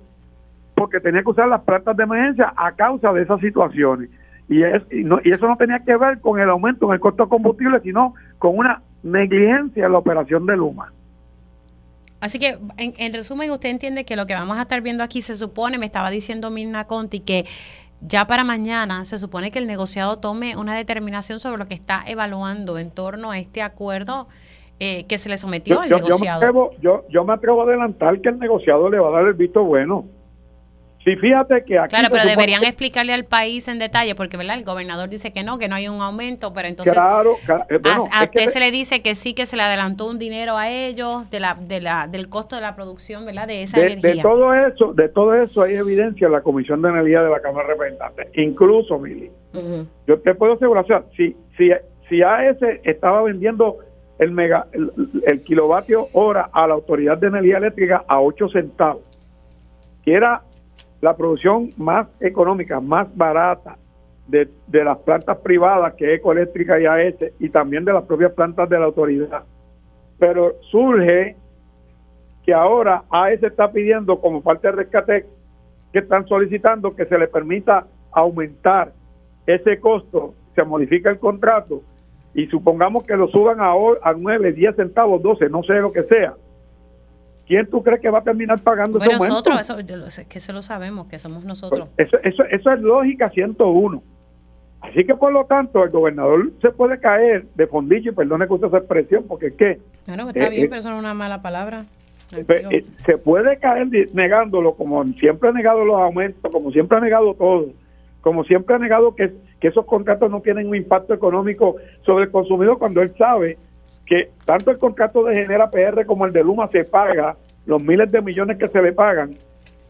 porque tenía que usar las plantas de emergencia a causa de esas situaciones. Y, es, y, no, y eso no tenía que ver con el aumento en el costo de combustible, sino con una negligencia en la operación de Luma. Así que, en, resumen, usted entiende que lo que vamos a estar viendo aquí se supone, me estaba diciendo Mirna Conti, que ya para mañana se supone que el negociado tome una determinación sobre lo que está evaluando en torno a este acuerdo eh, que se le sometió al negociado. yo, yo me atrevo a adelantar que el negociado le va a dar el visto bueno. Sí, fíjate que aquí... Claro, pero deberían explicarle al país en detalle, porque ¿verdad? el gobernador dice que no, que no hay un aumento, pero entonces claro, eh, a, usted se le dice que sí, que se le adelantó un dinero a ellos de la, de la, del costo de la producción ¿verdad? de esa energía. De todo eso de todo eso hay evidencia en la Comisión de Energía de la Cámara de Representantes. Incluso, Mili, yo te puedo asegurar, o sea, si, si, si AES estaba vendiendo el, mega, el, el kilovatio hora a la Autoridad de Energía Eléctrica a 8 centavos, que era la producción más económica, más barata de, las plantas privadas que es Ecoeléctrica y AES y también de las propias plantas de la autoridad. Pero surge que ahora AES está pidiendo como parte del rescate que están solicitando que se le permita aumentar ese costo, se modifica el contrato y supongamos que lo suban a, a 9, 10 centavos, 12, no sé lo que sea ¿quién tú crees que va a terminar pagando bueno, nosotros, eso, que eso lo sabemos, que somos nosotros. Pues, eso, eso, eso es lógica 101. Así que por lo tanto el gobernador se puede caer de fondillo, y perdone que use esa expresión, porque es que... Bueno, está eh, bien, eh, pero eso no es una mala palabra. Eh, se puede caer negándolo, como siempre ha negado los aumentos, como siempre ha negado todo, como siempre ha negado que, que esos contratos no tienen un impacto económico sobre el consumidor cuando él sabe que tanto el contrato de Genera PR como el de Luma se paga, los miles de millones que se le pagan,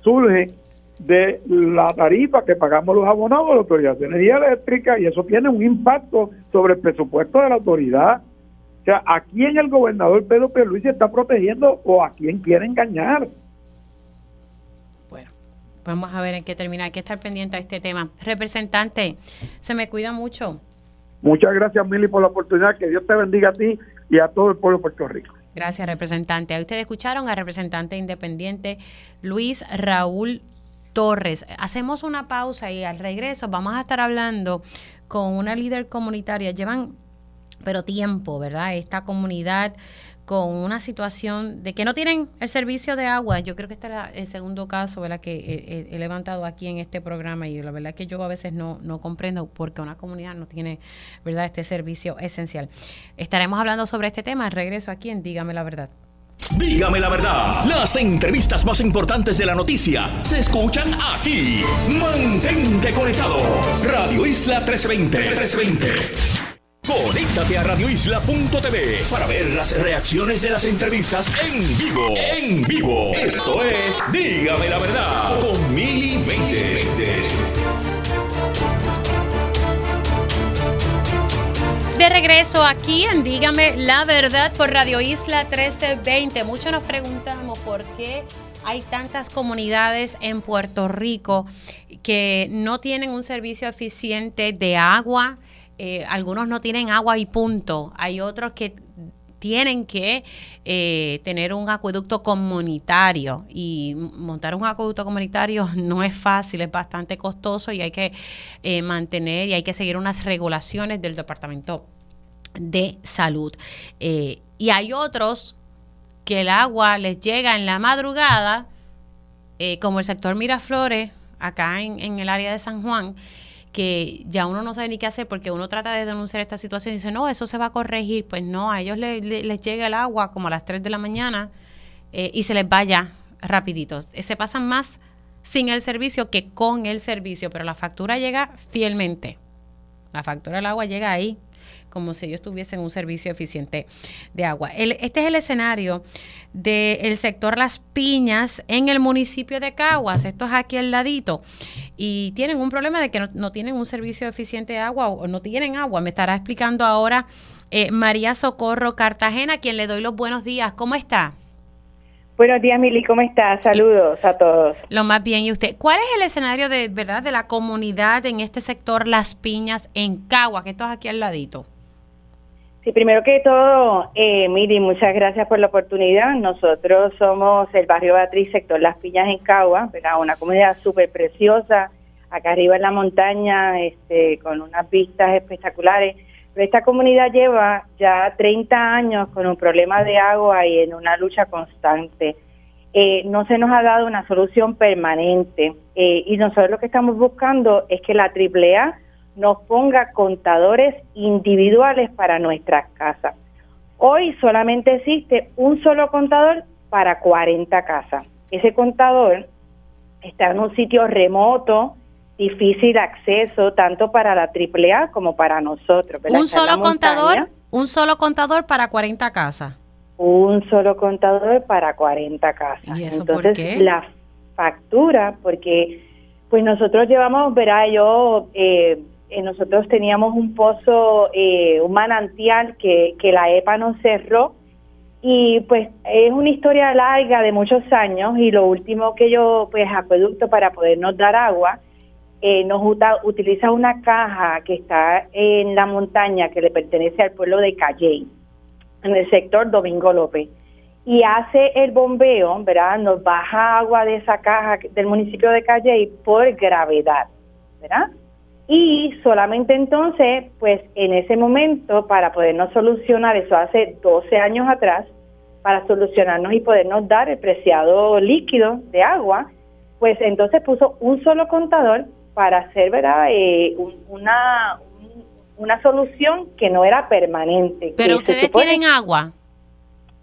surge de la tarifa que pagamos los abonados de la Autoridad de Energía Eléctrica y eso tiene un impacto sobre el presupuesto de la autoridad. O sea, ¿a quién el gobernador Pedro Pierluisi está protegiendo o a quién quiere engañar? Bueno, vamos a ver en qué termina. Hay que estar pendiente a este tema. Representante, se me cuida mucho. Muchas gracias, Mili, por la oportunidad. Que Dios te bendiga a ti y a todo el pueblo de Puerto Rico. Gracias, representante. A ustedes escucharon al representante independiente Luis Raúl Torres. Hacemos una pausa y al regreso vamos a estar hablando con una líder comunitaria. Llevan, pero tiempo, ¿verdad? Esta comunidad con una situación de que no tienen el servicio de agua. Yo creo que este es el segundo caso ¿verdad? que he, levantado aquí en este programa y la verdad que yo a veces no, no comprendo por qué una comunidad no tiene verdad este servicio esencial. Estaremos hablando sobre este tema. Regreso aquí en Dígame la verdad. Dígame la verdad. Las entrevistas más importantes de la noticia se escuchan aquí. Mantente conectado. Radio Isla 1320. 1320. Conéctate a radioisla.tv para ver las reacciones de las entrevistas en vivo. En vivo. Esto es Dígame la verdad con Mili De regreso aquí en Dígame la verdad por Radio Isla 1320. Muchos nos preguntamos por qué hay tantas comunidades en Puerto Rico que no tienen un servicio eficiente de agua eh, algunos no tienen agua y punto. Hay otros que tienen que eh, tener un acueducto comunitario y montar un acueducto comunitario no es fácil, es bastante costoso y hay que eh, mantener y hay que seguir unas regulaciones del Departamento de Salud. y hay otros que el agua les llega en la madrugada, como el sector Miraflores, acá en, en el área de San Juan, que ya uno no sabe ni qué hacer porque uno trata de denunciar esta situación y dice, no, eso se va a corregir. Pues no, a ellos les, llega el agua como a las 3 de la mañana eh, y se les vaya rapidito. Se pasan más sin el servicio que con el servicio, pero la factura llega fielmente. La factura del agua llega ahí como si ellos tuviesen un servicio eficiente de agua. este es el escenario del sector Las Piñas en el municipio de Caguas. Esto es aquí al ladito. Y tienen un problema de que no, tienen un servicio eficiente de agua o no tienen agua. Me estará explicando ahora eh, María Socorro Cartagena, quien le doy los buenos días. ¿Cómo está? Buenos días, Mili, ¿cómo está? Saludos a todos. Lo más bien, ¿y usted? ¿Cuál es el escenario de verdad de la comunidad en este sector Las Piñas en Caguas, que esto es aquí al ladito? Sí, primero que todo, eh, Miri, muchas gracias por la oportunidad. Nosotros somos el barrio Beatriz, sector Las Piñas en Cagua, una comunidad súper preciosa, acá arriba en la montaña, este, con unas vistas espectaculares. Pero esta comunidad lleva ya 30 años con un problema de agua y en una lucha constante. Eh, no se nos ha dado una solución permanente eh, y nosotros lo que estamos buscando es que la AAA nos ponga contadores individuales para nuestras casas. Hoy solamente existe un solo contador para 40 casas. Ese contador está en un sitio remoto, difícil acceso, tanto para la AAA como para nosotros. ¿Un solo contador? ¿Un solo contador para 40 casas? Un solo contador para 40 casas. ¿Y eso Entonces, por qué? la factura, porque pues nosotros llevamos, verá, yo... Eh, eh, nosotros teníamos un pozo, eh, un manantial que, la EPA nos cerró y pues es una historia larga de muchos años y lo último que yo, pues acueducto para podernos dar agua, eh, nos utiliza una caja que está en la montaña que le pertenece al pueblo de Calley, en el sector Domingo López. Y hace el bombeo, ¿verdad? Nos baja agua de esa caja del municipio de Calley por gravedad, ¿verdad? Y solamente entonces, pues en ese momento, para podernos solucionar, eso hace 12 años atrás, para solucionarnos y podernos dar el preciado líquido de agua, pues entonces puso un solo contador para hacer ¿verdad? Eh, una, una solución que no era permanente. Pero ustedes tienen agua.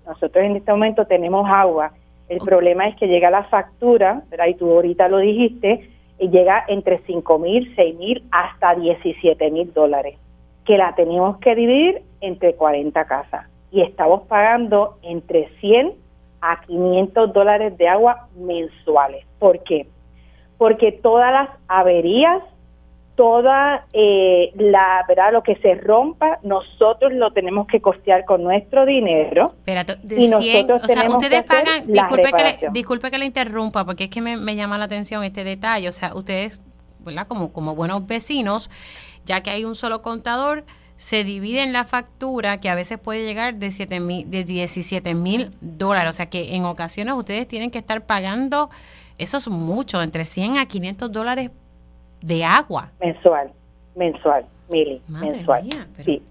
Nosotros en este momento tenemos agua. El problema es que llega la factura, ¿verdad? y tú ahorita lo dijiste, llega entre 5 mil, 6 mil, hasta 17 mil dólares, que la tenemos que dividir entre 40 casas. Y estamos pagando entre 100 a 500 dólares de agua mensuales. ¿Por qué? Porque todas las averías toda eh, la verdad lo que se rompa nosotros lo tenemos que costear con nuestro dinero. Y nosotros o sea, ustedes pagan disculpe que, le, disculpe que le interrumpa porque es que me, llama la atención este detalle. O sea ustedes verdad como como buenos vecinos ya que hay un solo contador se divide en la factura que a veces puede llegar de siete mil de 17 mil dólares. O sea que en ocasiones ustedes tienen que estar pagando eso es mucho entre 100 a 500 dólares de agua. Mensual, mensual, Mili, mensual. Sí.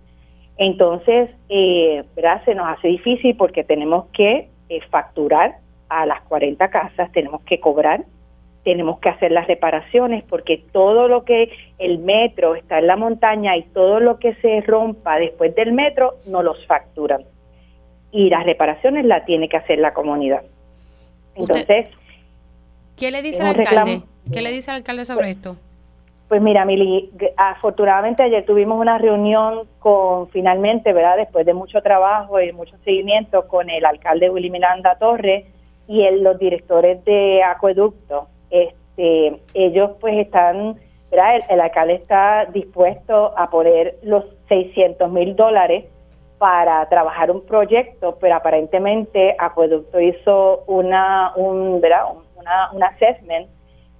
Entonces, eh, ¿verdad? se nos hace difícil porque tenemos que eh, facturar a las 40 casas, tenemos que cobrar, tenemos que hacer las reparaciones porque todo lo que el metro está en la montaña y todo lo que se rompa después del metro no los facturan. Y las reparaciones la tiene que hacer la comunidad. Entonces, ¿qué le dice al alcalde? ¿Qué le dice al alcalde sobre esto? Pues mira, Mili, afortunadamente ayer tuvimos una reunión con, finalmente, ¿verdad? Después de mucho trabajo y mucho seguimiento con el alcalde Willy Miranda Torres y el, los directores de acueducto. Este, ellos pues están, ¿verdad? El, alcalde está dispuesto a poner los 600 mil dólares para trabajar un proyecto, pero aparentemente Acueducto hizo una, un, ¿verdad? Un assessment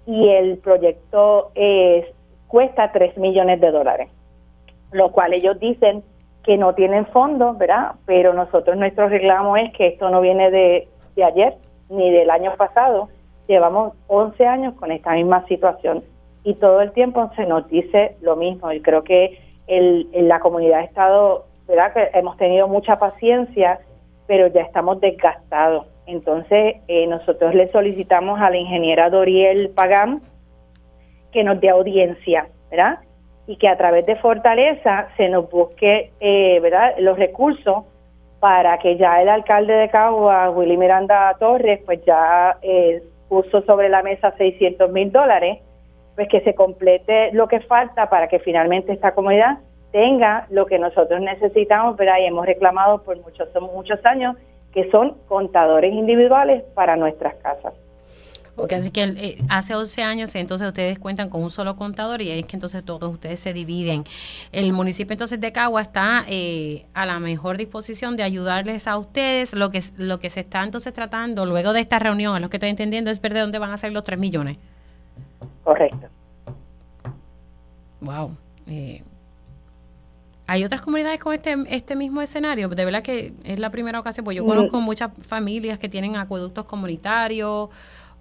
y el proyecto es cuesta 3 millones de dólares, lo cual ellos dicen que no tienen fondos, ¿verdad? Pero nosotros nuestro reclamo es que esto no viene de, ayer ni del año pasado, llevamos 11 años con esta misma situación y todo el tiempo se nos dice lo mismo. Y creo que el, la comunidad ha estado, ¿verdad? Que hemos tenido mucha paciencia, pero ya estamos desgastados. Entonces, eh, nosotros le solicitamos a la ingeniera Doriel Pagán, que nos dé audiencia, ¿verdad? Y que a través de Fortaleza se nos busque, eh, ¿verdad?, los recursos para que ya el alcalde de Cagua, Willy Miranda Torres, pues ya eh, puso sobre la mesa 600 mil dólares, pues que se complete lo que falta para que finalmente esta comunidad tenga lo que nosotros necesitamos, ¿verdad? Y hemos reclamado por muchos, muchos años, que son contadores individuales para nuestras casas. Porque así que eh, hace 11 años entonces ustedes cuentan con un solo contador y ahí es que entonces todos ustedes se dividen. El municipio entonces de Cagua está eh, a la mejor disposición de ayudarles a ustedes. Lo que, lo que se está entonces tratando luego de esta reunión, lo que estoy entendiendo, es ver de dónde van a ser los 3 millones. Correcto. Wow. Eh, ¿Hay otras comunidades con este, este mismo escenario? De verdad que es la primera ocasión, pues yo mm. conozco muchas familias que tienen acueductos comunitarios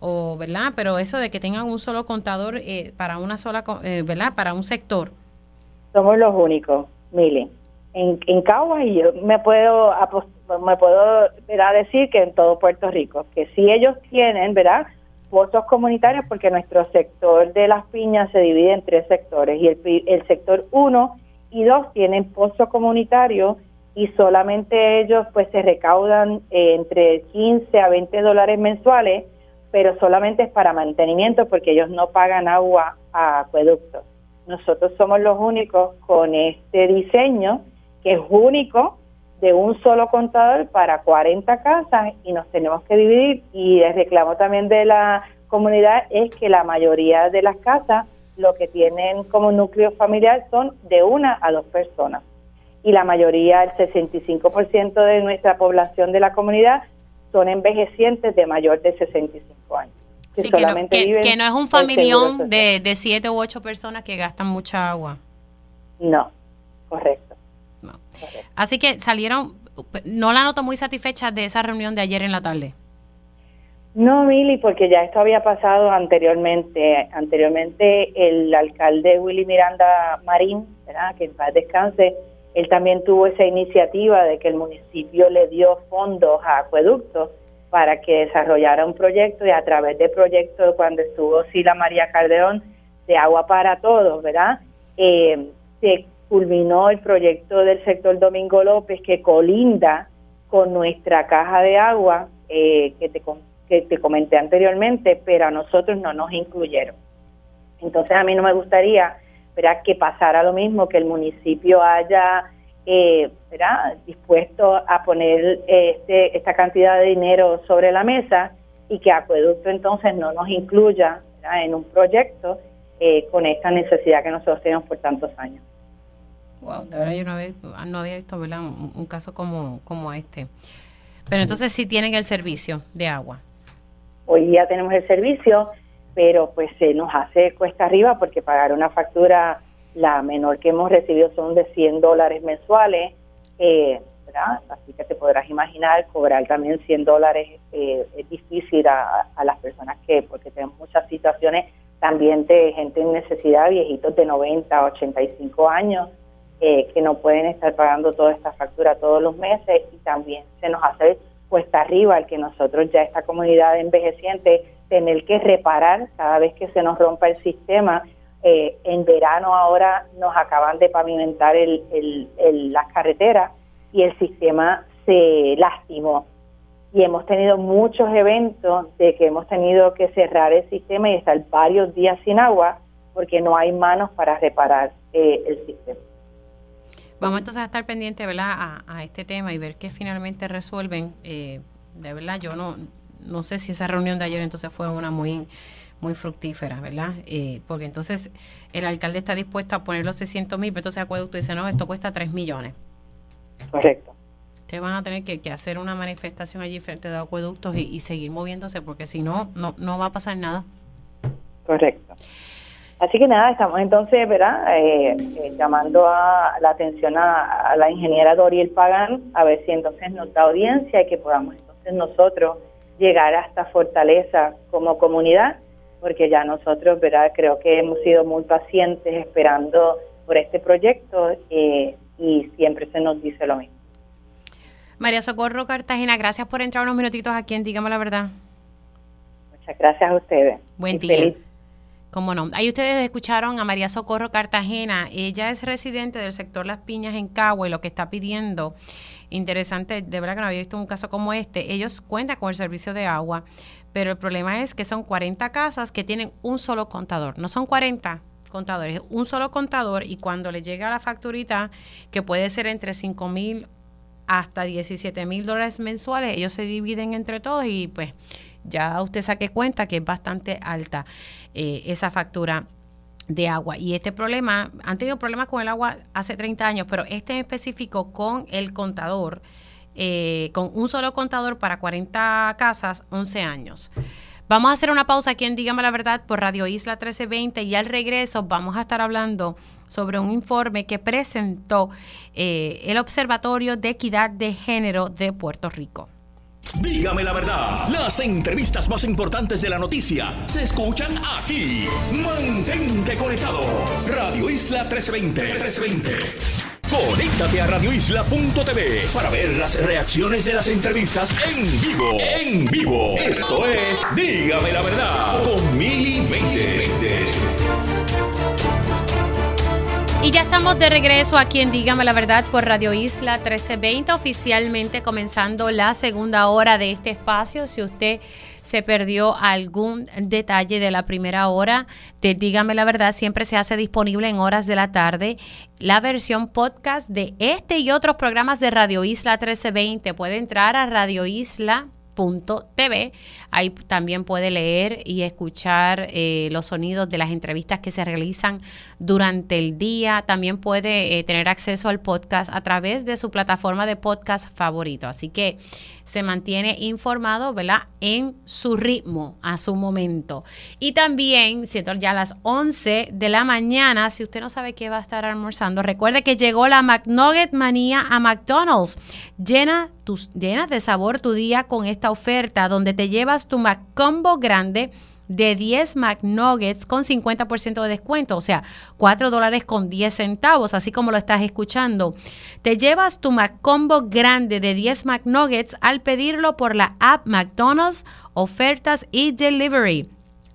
o verdad pero eso de que tengan un solo contador eh, para una sola eh, verdad para un sector. Somos los únicos Mili en, en Caguas y yo me puedo me puedo ¿verdad? decir que en todo Puerto Rico que si ellos tienen verdad pozos comunitarios porque nuestro sector de las piñas se divide en tres sectores y el, el sector uno y dos tienen pozos comunitarios y solamente ellos pues se recaudan eh, entre 15 a 20 dólares mensuales pero solamente es para mantenimiento porque ellos no pagan agua a acueductos. Nosotros somos los únicos con este diseño que es único de un solo contador para 40 casas y nos tenemos que dividir y el reclamo también de la comunidad es que la mayoría de las casas lo que tienen como núcleo familiar son de una a dos personas y la mayoría, el 65% de nuestra población de la comunidad son envejecientes de mayor de 65 años. Que, que, no, es un familión de, de siete u ocho personas que gastan mucha agua. No, correcto. Así que salieron, no la noto muy satisfecha de esa reunión de ayer en la tarde. No, Mili, porque ya esto había pasado anteriormente. Anteriormente el alcalde Willy Miranda Marín, ¿verdad? que en paz descanse, él también tuvo esa iniciativa de que el municipio le dio fondos a acueductos para que desarrollara un proyecto y a través del proyecto, cuando estuvo Sila María Calderón, de Agua para Todos, ¿verdad? Eh, se culminó el proyecto del sector Domingo López que colinda con nuestra caja de agua eh, que, te, que te comenté anteriormente, pero a nosotros no nos incluyeron. Entonces a mí no me gustaría ¿verdad? que pasara lo mismo, que el municipio haya eh, dispuesto a poner este, esta cantidad de dinero sobre la mesa y que Acueducto entonces no nos incluya en un proyecto eh, con esta necesidad que nosotros tenemos por tantos años. Wow, de verdad yo no había, visto Un, caso como, como este. Pero entonces sí tienen el servicio de agua. Hoy ya tenemos el servicio, pero pues se nos hace cuesta arriba porque pagar una factura, la menor que hemos recibido son de 100 dólares mensuales, eh, ¿verdad? Así que te podrás imaginar, cobrar también 100 dólares eh, es difícil a, las personas que, porque tenemos muchas situaciones también de gente en necesidad, viejitos de 90, 85 años, eh, que no pueden estar pagando toda esta factura todos los meses y también se nos hace cuesta arriba el que nosotros ya esta comunidad envejeciente tener que reparar cada vez que se nos rompa el sistema. Eh, en verano ahora nos acaban de pavimentar el, el, las carreteras y el sistema se lastimó. Y hemos tenido muchos eventos de que hemos tenido que cerrar el sistema y estar varios días sin agua porque no hay manos para reparar eh, el sistema. Vamos entonces a estar pendientes ¿verdad? A, este tema y ver qué finalmente resuelven. Eh, de verdad, yo no, no sé si esa reunión de ayer entonces fue una muy muy fructífera, ¿verdad? Eh, porque entonces el alcalde está dispuesto a poner los 600 mil, pero entonces Acueducto dice, no, esto cuesta 3 millones. Correcto. Ustedes van a tener que, hacer una manifestación allí frente de acueductos y, seguir moviéndose, porque si no, no, no va a pasar nada. Correcto. Así que nada, estamos entonces, ¿verdad? Eh, eh, llamando a la atención a, la ingeniera Doriel Pagán, a ver si entonces nos da audiencia y que podamos entonces nosotros llegar hasta Fortaleza como comunidad, porque ya nosotros, ¿verdad? Creo que hemos sido muy pacientes esperando por este proyecto eh, y siempre se nos dice lo mismo. María Socorro Cartagena, gracias por entrar unos minutitos aquí en Dígame la Verdad. Muchas gracias a ustedes. Buen día. Cómo no. Ahí ustedes escucharon a María Socorro Cartagena. Ella es residente del sector Las Piñas en Cagua y lo que está pidiendo, interesante, de verdad que no había visto un caso como este. Ellos cuentan con el servicio de agua, pero el problema es que son 40 casas que tienen un solo contador. No son 40 contadores, un solo contador y cuando le llega la facturita, que puede ser entre 5 mil hasta 17 mil dólares mensuales, ellos se dividen entre todos y pues ya usted saque cuenta que es bastante alta eh, esa factura de agua. Y este problema, han tenido problemas con el agua hace 30 años, pero este en específico con el contador, eh, con un solo contador para 40 casas, 11 años. Vamos a hacer una pausa aquí en Dígame la Verdad por Radio Isla 1320 y al regreso vamos a estar hablando sobre un informe que presentó eh, el Observatorio de Equidad de Género de Puerto Rico. Dígame la verdad, las entrevistas más importantes de la noticia se escuchan aquí. Mantente conectado. Radio Isla 1320. 1320. Conéctate a radioisla.tv para ver las reacciones de las entrevistas en vivo. En vivo. Esto es Dígame la verdad con Mili Y ya estamos de regreso aquí en Dígame la Verdad por Radio Isla 1320, oficialmente comenzando la segunda hora de este espacio. Si usted se perdió algún detalle de la primera hora de Dígame la Verdad, siempre se hace disponible en horas de la tarde la versión podcast de este y otros programas de Radio Isla 1320. Puede entrar a Radio Isla TV. Ahí también puede leer y escuchar eh, los sonidos de las entrevistas que se realizan durante el día. También puede eh, tener acceso al podcast a través de su plataforma de podcast favorito. Así que se mantiene informado, ¿verdad? En su ritmo, a su momento. Y también, siendo ya las 11 de la mañana, si usted no sabe qué va a estar almorzando, recuerde que llegó la McNugget manía a McDonald's. Llena, tus, llena de sabor tu día con esta oferta donde te llevas tu McCombo grande de 10 McNuggets con 50% de descuento, o sea, 4 dólares con 10 centavos, así como lo estás escuchando. Te llevas tu McCombo grande de 10 McNuggets al pedirlo por la app McDonald's, ofertas y delivery.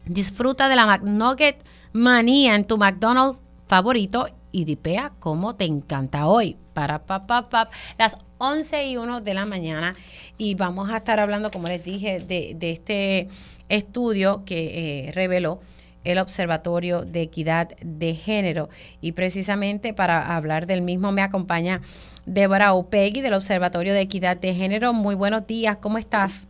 Disfruta de la McNugget manía en tu McDonald's favorito y dipea como te encanta hoy. Para pa, pa, pa, las 11 y 1 de la mañana y vamos a estar hablando, como les dije, de, de este estudio que eh, reveló el Observatorio de Equidad de Género. Y precisamente para hablar del mismo me acompaña Débora Opegui del Observatorio de Equidad de Género. Muy buenos días, ¿cómo estás?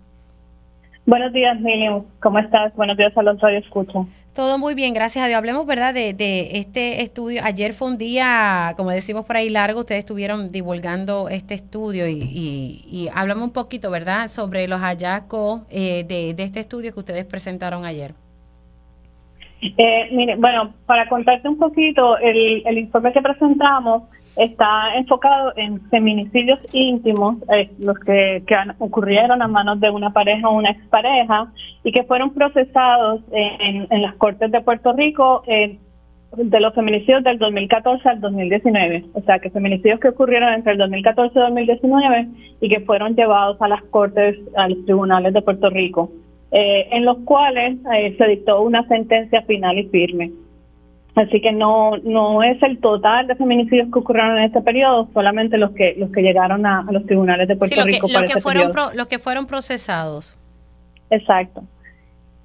Buenos días, Miriam. ¿Cómo estás? Buenos días a los radio escucha. Todo muy bien, gracias a Dios. Hablemos, ¿verdad?, de, de, este estudio. Ayer fue un día, como decimos por ahí, largo. Ustedes estuvieron divulgando este estudio y, y, hablamos un poquito, ¿verdad?, sobre los hallazgos eh, de, de, este estudio que ustedes presentaron ayer. Eh, mire, bueno, para contarte un poquito, el, el informe que presentamos está enfocado en feminicidios íntimos, eh, los que, que ocurrieron a manos de una pareja o una expareja y que fueron procesados en, en las Cortes de Puerto Rico. Eh, de los feminicidios del 2014 al 2019, o sea, que feminicidios que ocurrieron entre el 2014 y 2019 y que fueron llevados a las cortes, a los tribunales de Puerto Rico, eh, en los cuales eh, se dictó una sentencia final y firme. Así que no no es el total de feminicidios que ocurrieron en este periodo, solamente los que los que llegaron a, los tribunales de Puerto Rico. Lo que, fueron los que fueron procesados. Exacto.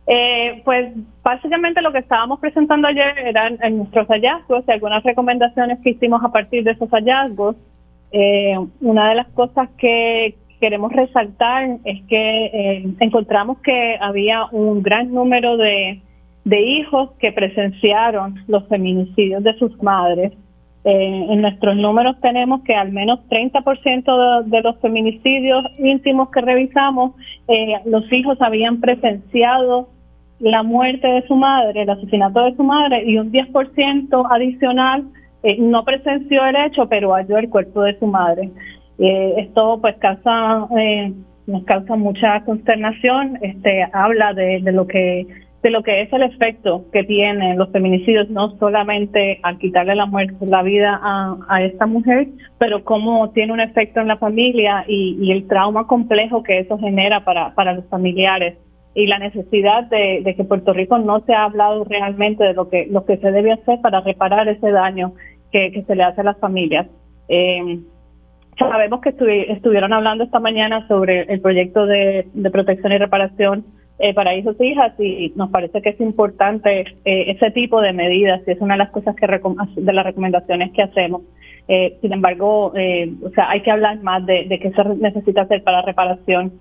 Eh, pues básicamente lo que estábamos presentando ayer eran nuestros hallazgos y algunas recomendaciones que hicimos a partir de esos hallazgos. Eh, una de las cosas que queremos resaltar es que eh, encontramos que había un gran número de, hijos que presenciaron los feminicidios de sus madres. en nuestros números tenemos que al menos 30% de, de los feminicidios íntimos que revisamos, los hijos habían presenciado la muerte de su madre, el asesinato de su madre y un 10% adicional eh, no presenció el hecho, pero halló el cuerpo de su madre. Eh, esto pues causa eh, nos causa mucha consternación. Este habla de, lo que de lo que es el efecto que tienen los feminicidios, no solamente al quitarle la muerte, la vida a, esta mujer, pero cómo tiene un efecto en la familia y, y el trauma complejo que eso genera para, para los familiares y la necesidad de, que Puerto Rico no se ha hablado realmente de lo que lo que se debe hacer para reparar ese daño que, se le hace a las familias. Eh, sabemos que estuvieron hablando esta mañana sobre el proyecto de, protección y reparación eh, para hijos e hijas y nos parece que es importante eh, ese tipo de medidas y es una de las cosas que de las recomendaciones que hacemos. sin embargo, o sea, hay que hablar más de, qué se necesita hacer para reparación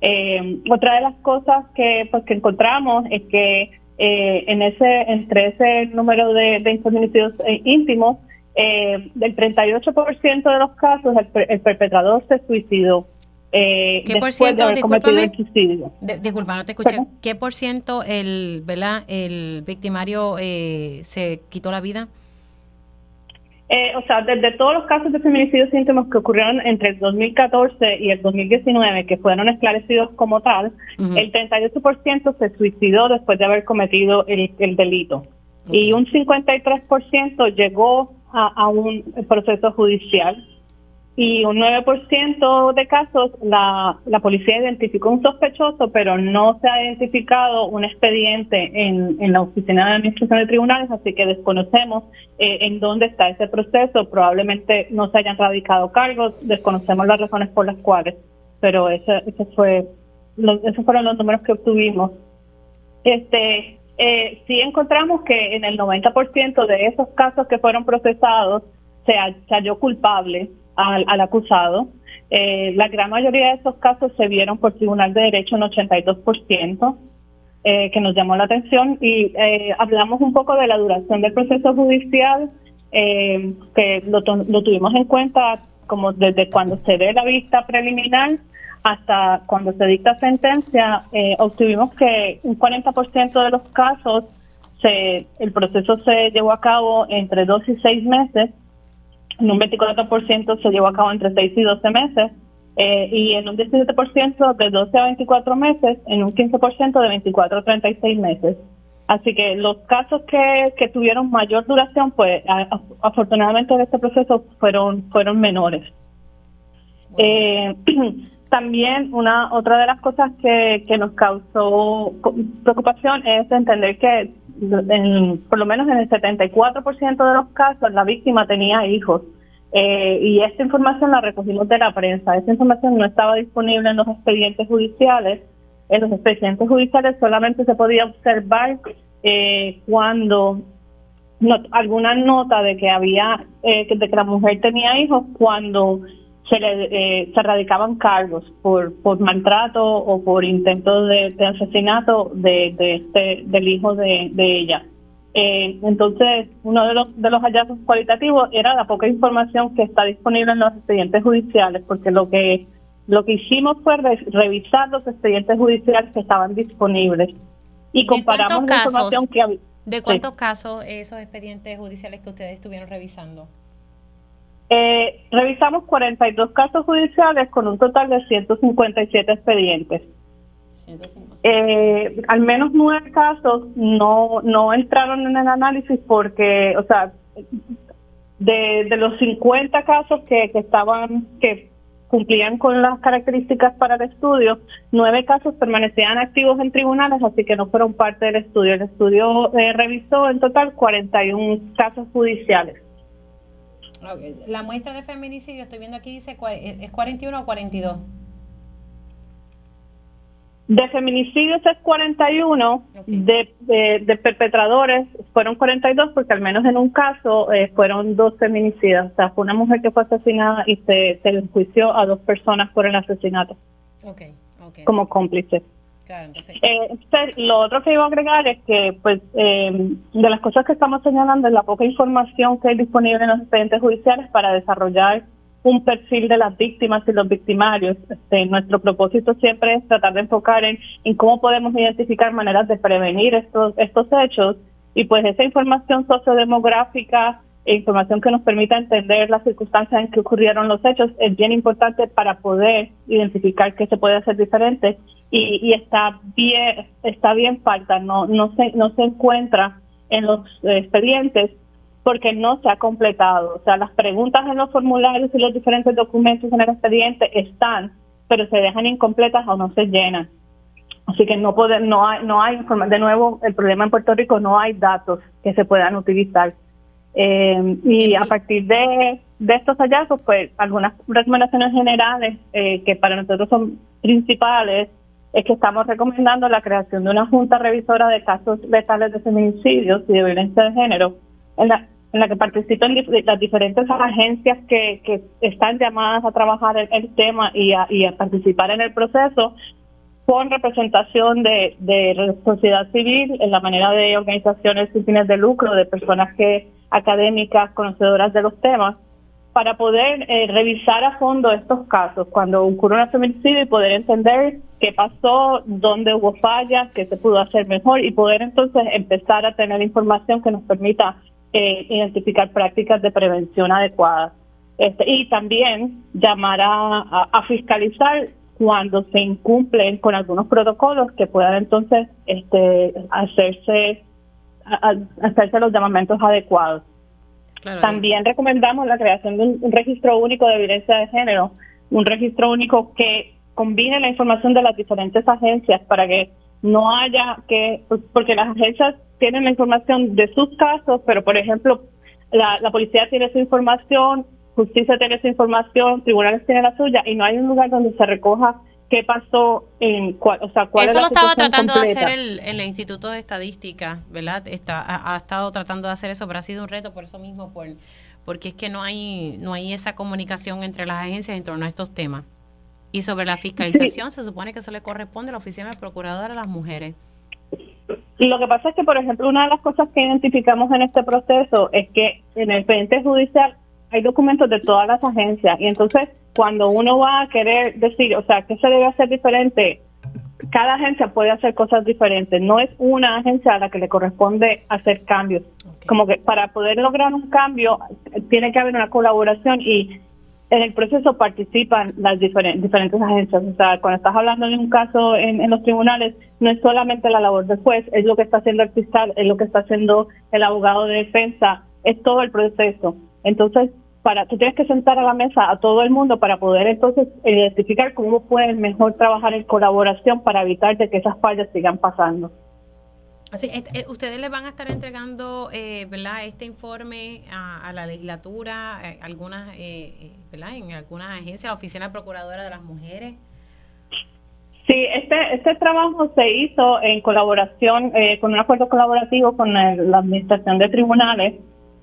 eh, otra de las cosas que, pues, que encontramos es que eh, en ese entre ese número de, de eh, íntimos, eh, del 38% de los casos el, perpetrador se suicidó. Eh, ¿Qué por ciento, de disculpa, no te escuché. ¿Qué por ciento el, ¿verdad? el victimario se quitó la vida? Eh, o sea, desde todos los casos de feminicidios íntimos que ocurrieron entre el 2014 y el 2019, que fueron esclarecidos como tal, el 38% se suicidó después de haber cometido el, delito. Y un 53% llegó a un proceso judicial y un 9% de casos la, la policía identificó un sospechoso, pero no se ha identificado un expediente en, en la Oficina de Administración de Tribunales, así que desconocemos eh, en dónde está ese proceso. Probablemente no se hayan radicado cargos, desconocemos las razones por las cuales, pero ese, ese fue, esos fueron los números que obtuvimos. Este, eh, sí encontramos que en el 90% de esos casos que fueron procesados se halló culpable al, acusado. Eh, la gran mayoría de esos casos se vieron por Tribunal de Derecho en 82%, eh, que nos llamó la atención, y eh, hablamos un poco de la duración del proceso judicial, eh, que lo, lo tuvimos en cuenta como desde cuando se ve la vista preliminar hasta cuando se dicta sentencia, obtuvimos que un 40% de los casos se, el proceso se llevó a cabo entre dos y seis meses en un 24% se llevó a cabo entre 6 y 12 meses, eh, y en un 17% de 12 a 24 meses, en un 15% de 24 a 36 meses. Así que los casos que, que tuvieron mayor duración, pues afortunadamente en este proceso fueron, fueron menores. Eh, también una otra de las cosas que, que nos causó preocupación es entender que por lo menos en el 74% de los casos la víctima tenía hijos. Eh, y esta información la recogimos de la prensa. Esta información no estaba disponible en los expedientes judiciales. En los expedientes judiciales solamente se podía observar eh, cuando alguna nota de que había eh, de que la mujer tenía hijos cuando se le eh, se radicaban cargos por por maltrato o por intento de, asesinato de, de, este del hijo de, de ella. Eh, entonces uno de los de los hallazgos cualitativos era la poca información que está disponible en los expedientes judiciales porque lo que lo que hicimos fue revisar los expedientes judiciales que estaban disponibles. Y comparamos la información que había ¿De cuántos casos esos expedientes judiciales que ustedes estuvieron revisando? Eh, revisamos 42 casos judiciales con un total de 157 expedientes. Eh, al menos nueve casos no, no entraron en el análisis porque, o sea, de, de los 50 casos que, que estaban, que cumplían con las características para el estudio, nueve casos permanecían activos en tribunales, así que no fueron parte del estudio. El estudio eh, revisó en total 41 casos judiciales. La muestra de feminicidio, estoy viendo aquí, dice, ¿es 41 o 42? De feminicidios es 41, de, de, perpetradores fueron 42 porque al menos en un caso eh, fueron dos feminicidas. O sea, fue una mujer que fue asesinada y se, se enjuició a dos personas por el asesinato okay, como cómplices. Eh, lo otro que iba a agregar es que, pues, eh, de las cosas que estamos señalando es la poca información que hay disponible en los expedientes judiciales para desarrollar un perfil de las víctimas y los victimarios. Este, nuestro propósito siempre es tratar de enfocar en, cómo podemos identificar maneras de prevenir estos, estos hechos y pues esa información sociodemográfica e información que nos permita entender las circunstancias en que ocurrieron los hechos es bien importante para poder identificar qué se puede hacer diferente y, y está bien está bien falta no no se no se encuentra en los expedientes porque no se ha completado. O sea, las preguntas en los formularios y los diferentes documentos en el expediente están, pero se dejan incompletas o no se llenan. Así que no puede, no hay, no hay de nuevo el problema en Puerto Rico no hay datos que se puedan utilizar. Eh, y a partir de, de, estos hallazgos, pues algunas recomendaciones generales eh, que para nosotros son principales es que estamos recomendando la creación de una junta revisora de casos letales de feminicidios y de violencia de género en la, en la que participan las diferentes agencias que, que están llamadas a trabajar el, el tema y a, y a, participar en el proceso con representación de, de sociedad civil en la manera de organizaciones sin fines de lucro, de personas que académicas, conocedoras de los temas, para poder eh, revisar a fondo estos casos cuando ocurre un feminicidio y poder entender qué pasó, dónde hubo fallas, qué se pudo hacer mejor y poder entonces empezar a tener información que nos permita eh, identificar prácticas de prevención adecuadas. Este, y también llamar a, fiscalizar cuando se incumplen con algunos protocolos que puedan entonces este, hacerse hacerse los llamamientos adecuados. También recomendamos la creación de un, registro único de violencia de género, un registro único que combine la información de las diferentes agencias para que no haya que, porque las agencias tienen la información de sus casos, pero por ejemplo, la, policía tiene su información, justicia tiene su información, tribunales tienen la suya, y no hay un lugar donde se recoja qué pasó en cuál, o sea, cuál Eso lo estaba tratando de hacer el, el, Instituto de Estadística, ¿verdad? Está, ha, estado tratando de hacer eso, pero ha sido un reto por eso mismo, por, porque es que no hay, no hay esa comunicación entre las agencias en torno a estos temas. Y sobre la fiscalización, se supone que se le corresponde a la oficina del procurador a las mujeres. Lo que pasa es que, por ejemplo, una de las cosas que identificamos en este proceso es que en el expediente judicial hay documentos de todas las agencias y entonces cuando uno va a querer decir, o sea, ¿qué se debe hacer diferente? Cada agencia puede hacer cosas diferentes. No es una agencia a la que le corresponde hacer cambios. Como que para poder lograr un cambio tiene que haber una colaboración y en el proceso participan las diferentes, diferentes agencias. O sea, cuando estás hablando de un caso en, los tribunales, no es solamente la labor del juez, es lo que está haciendo el fiscal, es lo que está haciendo el abogado de defensa, es todo el proceso. Entonces, para tú tienes que sentar a la mesa a todo el mundo para poder entonces identificar cómo pueden mejor trabajar en colaboración para evitar de que esas fallas sigan pasando. Así, eh, ustedes le van a estar entregando, eh, ¿verdad? Este informe a, la legislatura, eh, algunas, eh, ¿verdad? En algunas agencias, la oficina procuradora de las mujeres. Sí, este este trabajo se hizo en colaboración con un acuerdo colaborativo con la administración de tribunales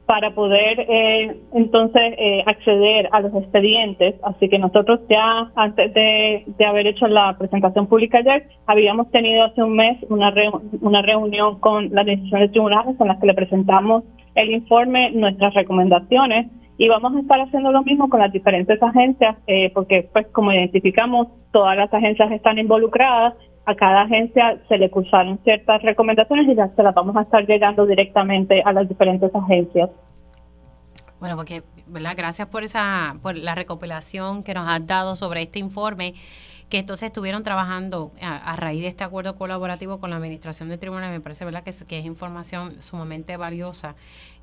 para poder eh, entonces eh, acceder a los expedientes. Así que nosotros ya antes de, haber hecho la presentación pública ayer, habíamos tenido hace un mes una, una reunión con las decisiones tribunales en las que le presentamos el informe, nuestras recomendaciones y vamos a estar haciendo lo mismo con las diferentes agencias eh, porque pues como identificamos todas las agencias están involucradas a cada agencia se le cursaron ciertas recomendaciones y ya se las vamos a estar llegando directamente a las diferentes agencias. Bueno, porque, ¿verdad? Gracias por esa, por la recopilación que nos has dado sobre este informe que entonces estuvieron trabajando a, raíz de este acuerdo colaborativo con la Administración de Tribunales. Me parece verdad que es, información sumamente valiosa,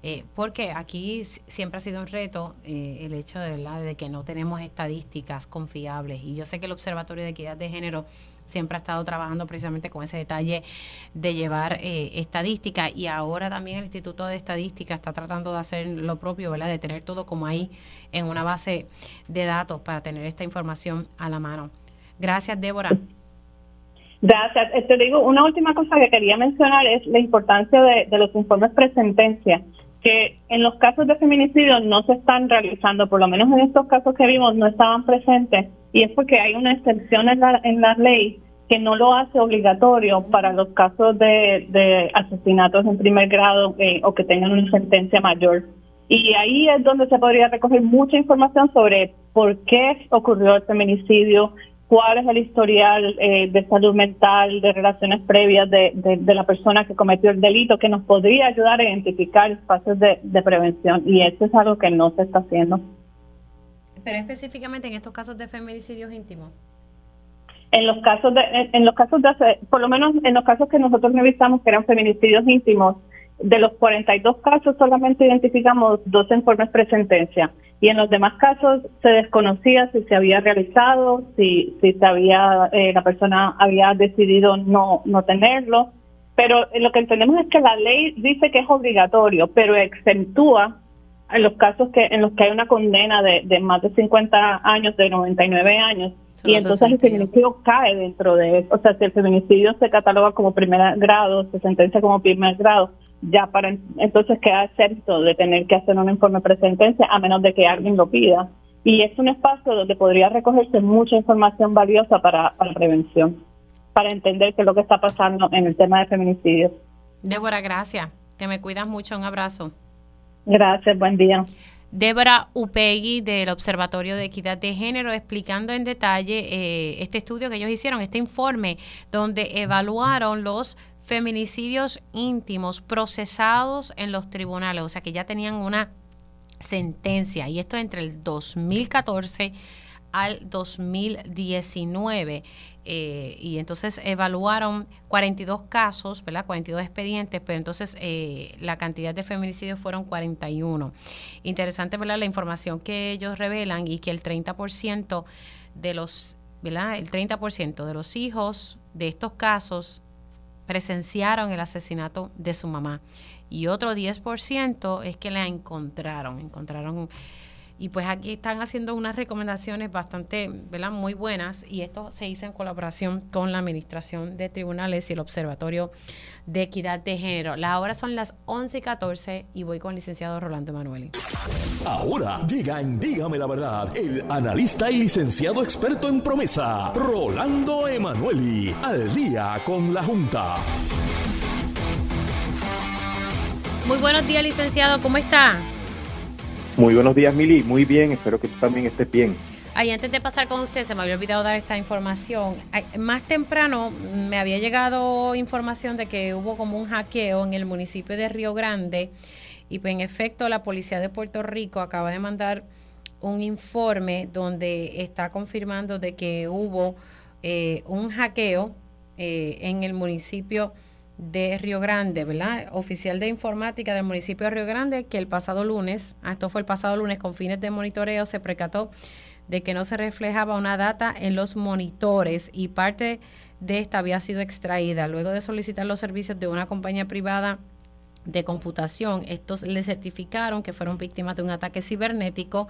eh, porque aquí siempre ha sido un reto eh, el hecho de, ¿verdad? de que no tenemos estadísticas confiables. Y yo sé que el Observatorio de Equidad de Género siempre ha estado trabajando precisamente con ese detalle de llevar eh, estadística y ahora también el Instituto de Estadística está tratando de hacer lo propio, ¿verdad? De tener todo como ahí en una base de datos para tener esta información a la mano. Gracias, Débora. Gracias. Eh, te digo, una última cosa que quería mencionar es la importancia de, de los informes presentencia, que en los casos de feminicidio no se están realizando, por lo menos en estos casos que vimos no estaban presentes, y es porque hay una excepción en la, en la ley que no lo hace obligatorio para los casos de, de asesinatos en primer grado eh, o que tengan una sentencia mayor. Y ahí es donde se podría recoger mucha información sobre por qué ocurrió el feminicidio, cuál es el historial eh, de salud mental, de relaciones previas de, de, la persona que cometió el delito, que nos podría ayudar a identificar espacios de, de prevención. Y eso es algo que no se está haciendo. Pero específicamente en estos casos de feminicidios íntimos. En los casos de, en, los casos de, por lo menos en los casos que nosotros revisamos que eran feminicidios íntimos, de los 42 casos solamente identificamos dos informes presentencia y en los demás casos se desconocía si se había realizado, si, si se había, eh, la persona había decidido no, no tenerlo. Pero lo que entendemos es que la ley dice que es obligatorio, pero exentúa en los casos que en los que hay una condena de, de más de 50 años, de 99 años, y entonces el feminicidio cae dentro de eso. O sea, si el feminicidio se cataloga como primer grado, se sentencia como primer grado, ya para entonces queda excepto de tener que hacer un informe presentencia a menos de que alguien lo pida. Y es un espacio donde podría recogerse mucha información valiosa para, para prevención, para entender qué es lo que está pasando en el tema de feminicidio. Débora, gracias. Te me cuidas mucho. Un abrazo. Gracias, buen día. Débora Upegui del Observatorio de Equidad de Género explicando en detalle eh, este estudio que ellos hicieron, este informe donde evaluaron los feminicidios íntimos procesados en los tribunales, o sea que ya tenían una sentencia y esto entre el 2014 al 2019. Eh, y entonces evaluaron 42 casos, ¿verdad? 42 expedientes, pero entonces eh, la cantidad de feminicidios fueron 41. Interesante, ¿verdad? La información que ellos revelan y que el 30% de los, ¿verdad? El 30% de los hijos de estos casos presenciaron el asesinato de su mamá. Y otro 10% es que la encontraron, encontraron y pues aquí están haciendo unas recomendaciones bastante, ¿verdad? Muy buenas y esto se hizo en colaboración con la Administración de Tribunales y el Observatorio de Equidad de Género. La hora son las 11 y 14 y voy con el licenciado Rolando Emanueli. Ahora llega en Dígame la Verdad el analista y licenciado experto en promesa, Rolando Emanueli, al día con la Junta. Muy buenos días, licenciado, ¿cómo está? Muy buenos días, Mili. Muy bien, espero que tú también estés bien. Ay, antes de pasar con usted, se me había olvidado dar esta información. más temprano me había llegado información de que hubo como un hackeo en el municipio de Río Grande y pues en efecto la policía de Puerto Rico acaba de mandar un informe donde está confirmando de que hubo eh, un hackeo eh, en el municipio de Río Grande, ¿verdad? Oficial de informática del municipio de Río Grande, que el pasado lunes, ah, esto fue el pasado lunes, con fines de monitoreo, se percató de que no se reflejaba una data en los monitores y parte de esta había sido extraída. Luego de solicitar los servicios de una compañía privada de computación, estos le certificaron que fueron víctimas de un ataque cibernético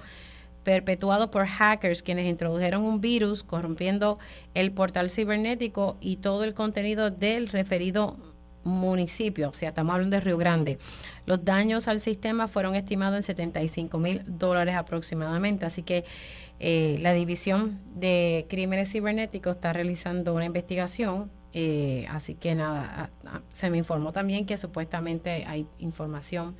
perpetuado por hackers quienes introdujeron un virus corrompiendo el portal cibernético y todo el contenido del referido municipio, o sea, estamos hablando de Río Grande. Los daños al sistema fueron estimados en 75 mil dólares aproximadamente, así que eh, la División de Crímenes Cibernéticos está realizando una investigación, eh, así que nada, se me informó también que supuestamente hay información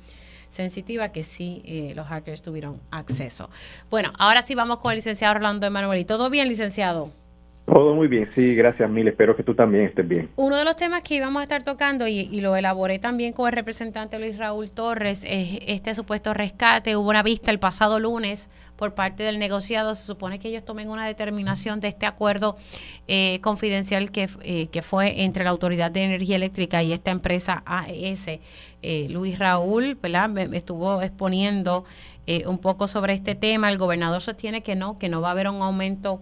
sensitiva que sí eh, los hackers tuvieron acceso. Bueno, ahora sí vamos con el licenciado Orlando Emanuel. ¿Y todo bien, licenciado? Todo muy bien, sí, gracias Mil, espero que tú también estés bien. Uno de los temas que íbamos a estar tocando y, lo elaboré también con el representante Luis Raúl Torres es este supuesto rescate. Hubo una vista el pasado lunes por parte del negociado. Se supone que ellos tomen una determinación de este acuerdo eh, confidencial que, eh, fue entre la Autoridad de Energía Eléctrica y esta empresa AES. Eh, Luis Raúl ¿verdad? Me, estuvo exponiendo un poco sobre este tema. El gobernador sostiene que no, que no va a haber un aumento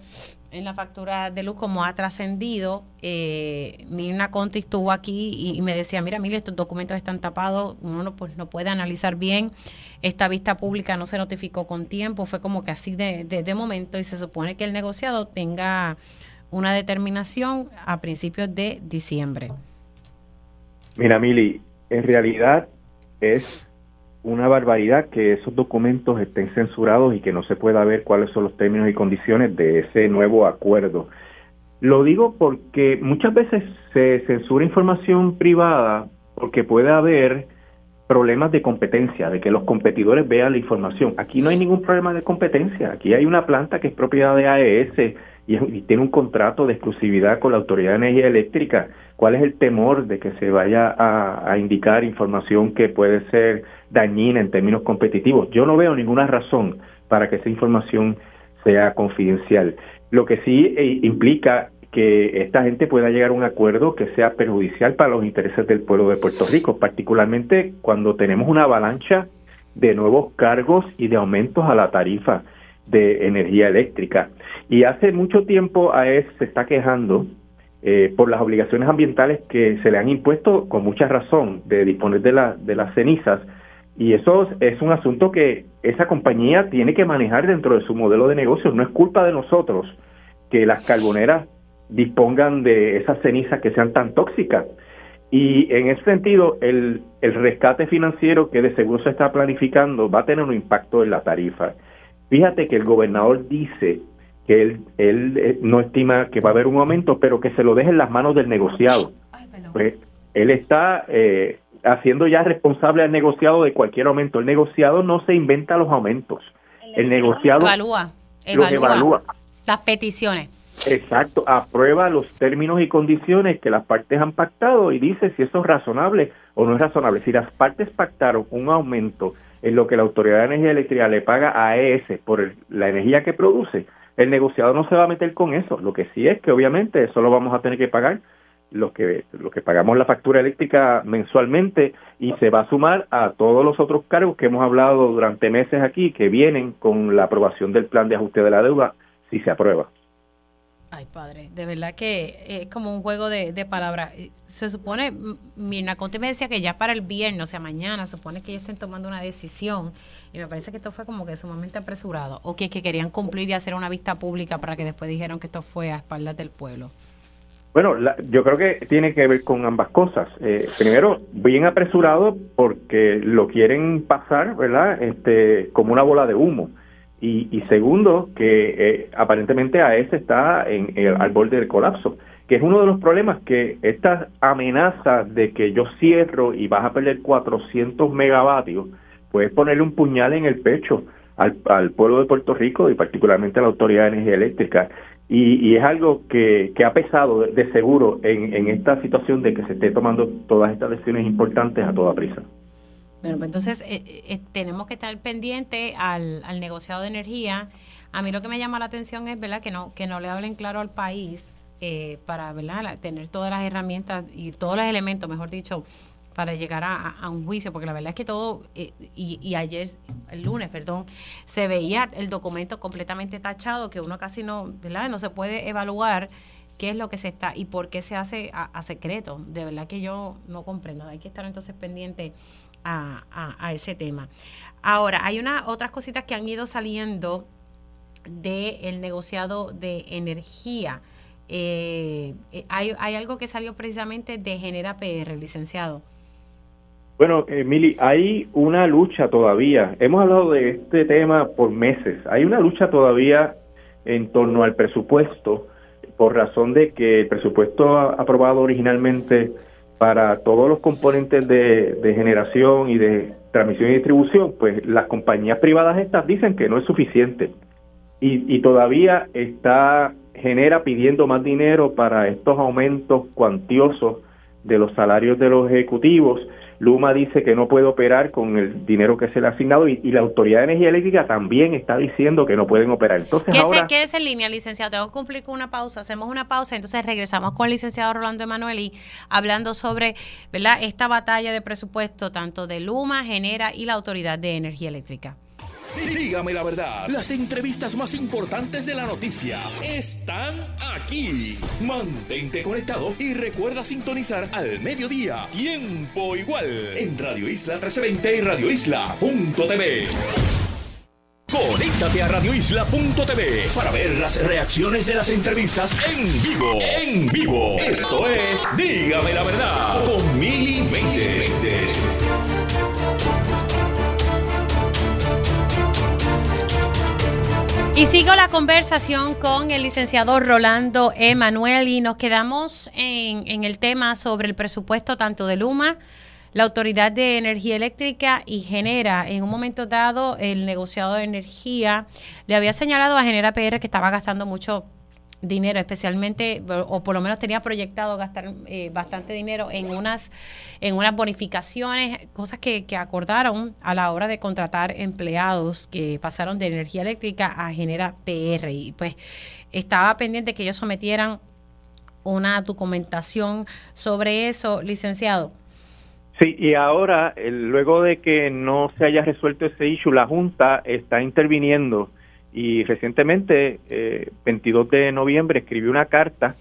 en la factura de luz como ha trascendido. Eh, Mirna Conti estuvo aquí y, me decía, mira, mira, estos documentos están tapados, uno no, pues, no puede analizar bien. Esta vista pública no se notificó con tiempo, fue como que así de, de, momento y se supone que el negociado tenga una determinación a principios de diciembre. Mira, Mili, en realidad es una barbaridad que esos documentos estén censurados y que no se pueda ver cuáles son los términos y condiciones de ese nuevo acuerdo. Lo digo porque muchas veces se censura información privada porque puede haber problemas de competencia, de que los competidores vean la información. Aquí no hay ningún problema de competencia. Aquí hay una planta que es propiedad de AES y, tiene un contrato de exclusividad con la Autoridad de Energía Eléctrica. ¿Cuál es el temor de que se vaya a indicar información que puede ser dañina en términos competitivos. Yo no veo ninguna razón para que esa información sea confidencial. Lo que sí eh, implica que esta gente pueda llegar a un acuerdo que sea perjudicial para los intereses del pueblo de Puerto Rico, particularmente cuando tenemos una avalancha de nuevos cargos y de aumentos a la tarifa de energía eléctrica. Y hace mucho tiempo AES se está quejando eh, por las obligaciones ambientales que se le han impuesto con mucha razón de disponer de, la, de las cenizas y eso es un asunto que esa compañía tiene que manejar dentro de su modelo de negocio. No es culpa de nosotros que las carboneras dispongan de esas cenizas que sean tan tóxicas. Y en ese sentido, el, el rescate financiero que de seguro se está planificando va a tener un impacto en la tarifa. Fíjate que el gobernador dice que él, él eh, no estima que va a haber un aumento, pero que se lo deje en las manos del negociado. Pues, él está eh, haciendo ya responsable al negociado de cualquier aumento. El negociado no se inventa los aumentos. El, negociado evalúa, evalúa, las peticiones. Exacto, aprueba los términos y condiciones que las partes han pactado y dice si eso es razonable o no es razonable. Si las partes pactaron un aumento en lo que la Autoridad de Energía Eléctrica le paga a ES por la energía que produce, el negociado no se va a meter con eso. Lo que sí es que obviamente eso lo vamos a tener que pagar lo que, lo que pagamos la factura eléctrica mensualmente y se va a sumar a todos los otros cargos que hemos hablado durante meses aquí que vienen con la aprobación del plan de ajuste de la deuda si se aprueba. Ay, padre, de verdad que es como un juego de, de palabras. Se supone, Mirna Conte me decía que ya para el viernes, o sea, mañana, supone que ellos estén tomando una decisión. Y me parece que esto fue como que sumamente apresurado. O que, que querían cumplir y hacer una vista pública para que después dijeron que esto fue a espaldas del pueblo. Bueno, yo creo que tiene que ver con ambas cosas. Eh, primero, bien apresurado porque lo quieren pasar, ¿verdad? Este, como una bola de humo. Y, segundo, que eh, aparentemente AES está en, al borde del colapso, que es uno de los problemas que esta amenaza de que yo cierro y vas a perder 400 megavatios, puedes ponerle un puñal en el pecho al, al pueblo de Puerto Rico y particularmente a la Autoridad de Energía Eléctrica. Y, es algo que, ha pesado de, seguro en, esta situación de que se esté tomando todas estas decisiones importantes a toda prisa. Bueno, pues entonces eh, eh, tenemos que estar pendientes al, al, negociado de energía. A mí lo que me llama la atención es verdad que no que no le hablen claro al país eh, para ¿verdad? tener todas las herramientas y todos los elementos, mejor dicho, para llegar a, un juicio, porque la verdad es que todo, eh, y, ayer, el lunes, perdón, se veía el documento completamente tachado, que uno casi no, ¿verdad? No se puede evaluar qué es lo que se está y por qué se hace a, secreto. De verdad que yo no comprendo. Hay que estar entonces pendiente a, a, ese tema. Ahora, hay una, otras cositas que han ido saliendo del negociado de energía. Eh, eh, hay, hay algo que salió precisamente de Genera PR, licenciado. Bueno, Emily, hay una lucha todavía. Hemos hablado de este tema por meses. Hay una lucha todavía en torno al presupuesto por razón de que el presupuesto aprobado originalmente para todos los componentes de, generación y de transmisión y distribución, pues las compañías privadas estas dicen que no es suficiente. Y, y todavía está genera pidiendo más dinero para estos aumentos cuantiosos de los salarios de los ejecutivos. Luma dice que no puede operar con el dinero que se le ha asignado y, la Autoridad de Energía Eléctrica también está diciendo que no pueden operar. Entonces ¿Qué ahora... quédese en línea, licenciado. Tengo que cumplir con una pausa. Hacemos una pausa, entonces regresamos con el licenciado Rolando Emanuel hablando sobre ¿verdad? esta batalla de presupuesto tanto de Luma, Genera y la Autoridad de Energía Eléctrica. Dígame la verdad, las entrevistas más importantes de la noticia están aquí. Mantente conectado y recuerda sintonizar al mediodía, tiempo igual, en Radio Isla 1320 y Radio Isla.tv. Conéctate a radioisla.tv para ver las reacciones de las entrevistas en vivo. En vivo. Esto es Dígame la verdad con Mili Y sigo la conversación con el licenciado Rolando Emanuel y nos quedamos en, en, el tema sobre el presupuesto tanto de Luma, la Autoridad de Energía Eléctrica y Genera. En un momento dado, el negociado de energía le había señalado a Genera PR que estaba gastando mucho dinero, especialmente, o por lo menos tenía proyectado gastar eh, bastante dinero en unas, en unas bonificaciones, cosas que, que, acordaron a la hora de contratar empleados que pasaron de energía eléctrica a Genera PR. Y pues estaba pendiente que ellos sometieran una documentación sobre eso, licenciado. Sí, y ahora, luego de que no se haya resuelto ese issue, la Junta está interviniendo y recientemente, eh, 22 de noviembre, escribió una carta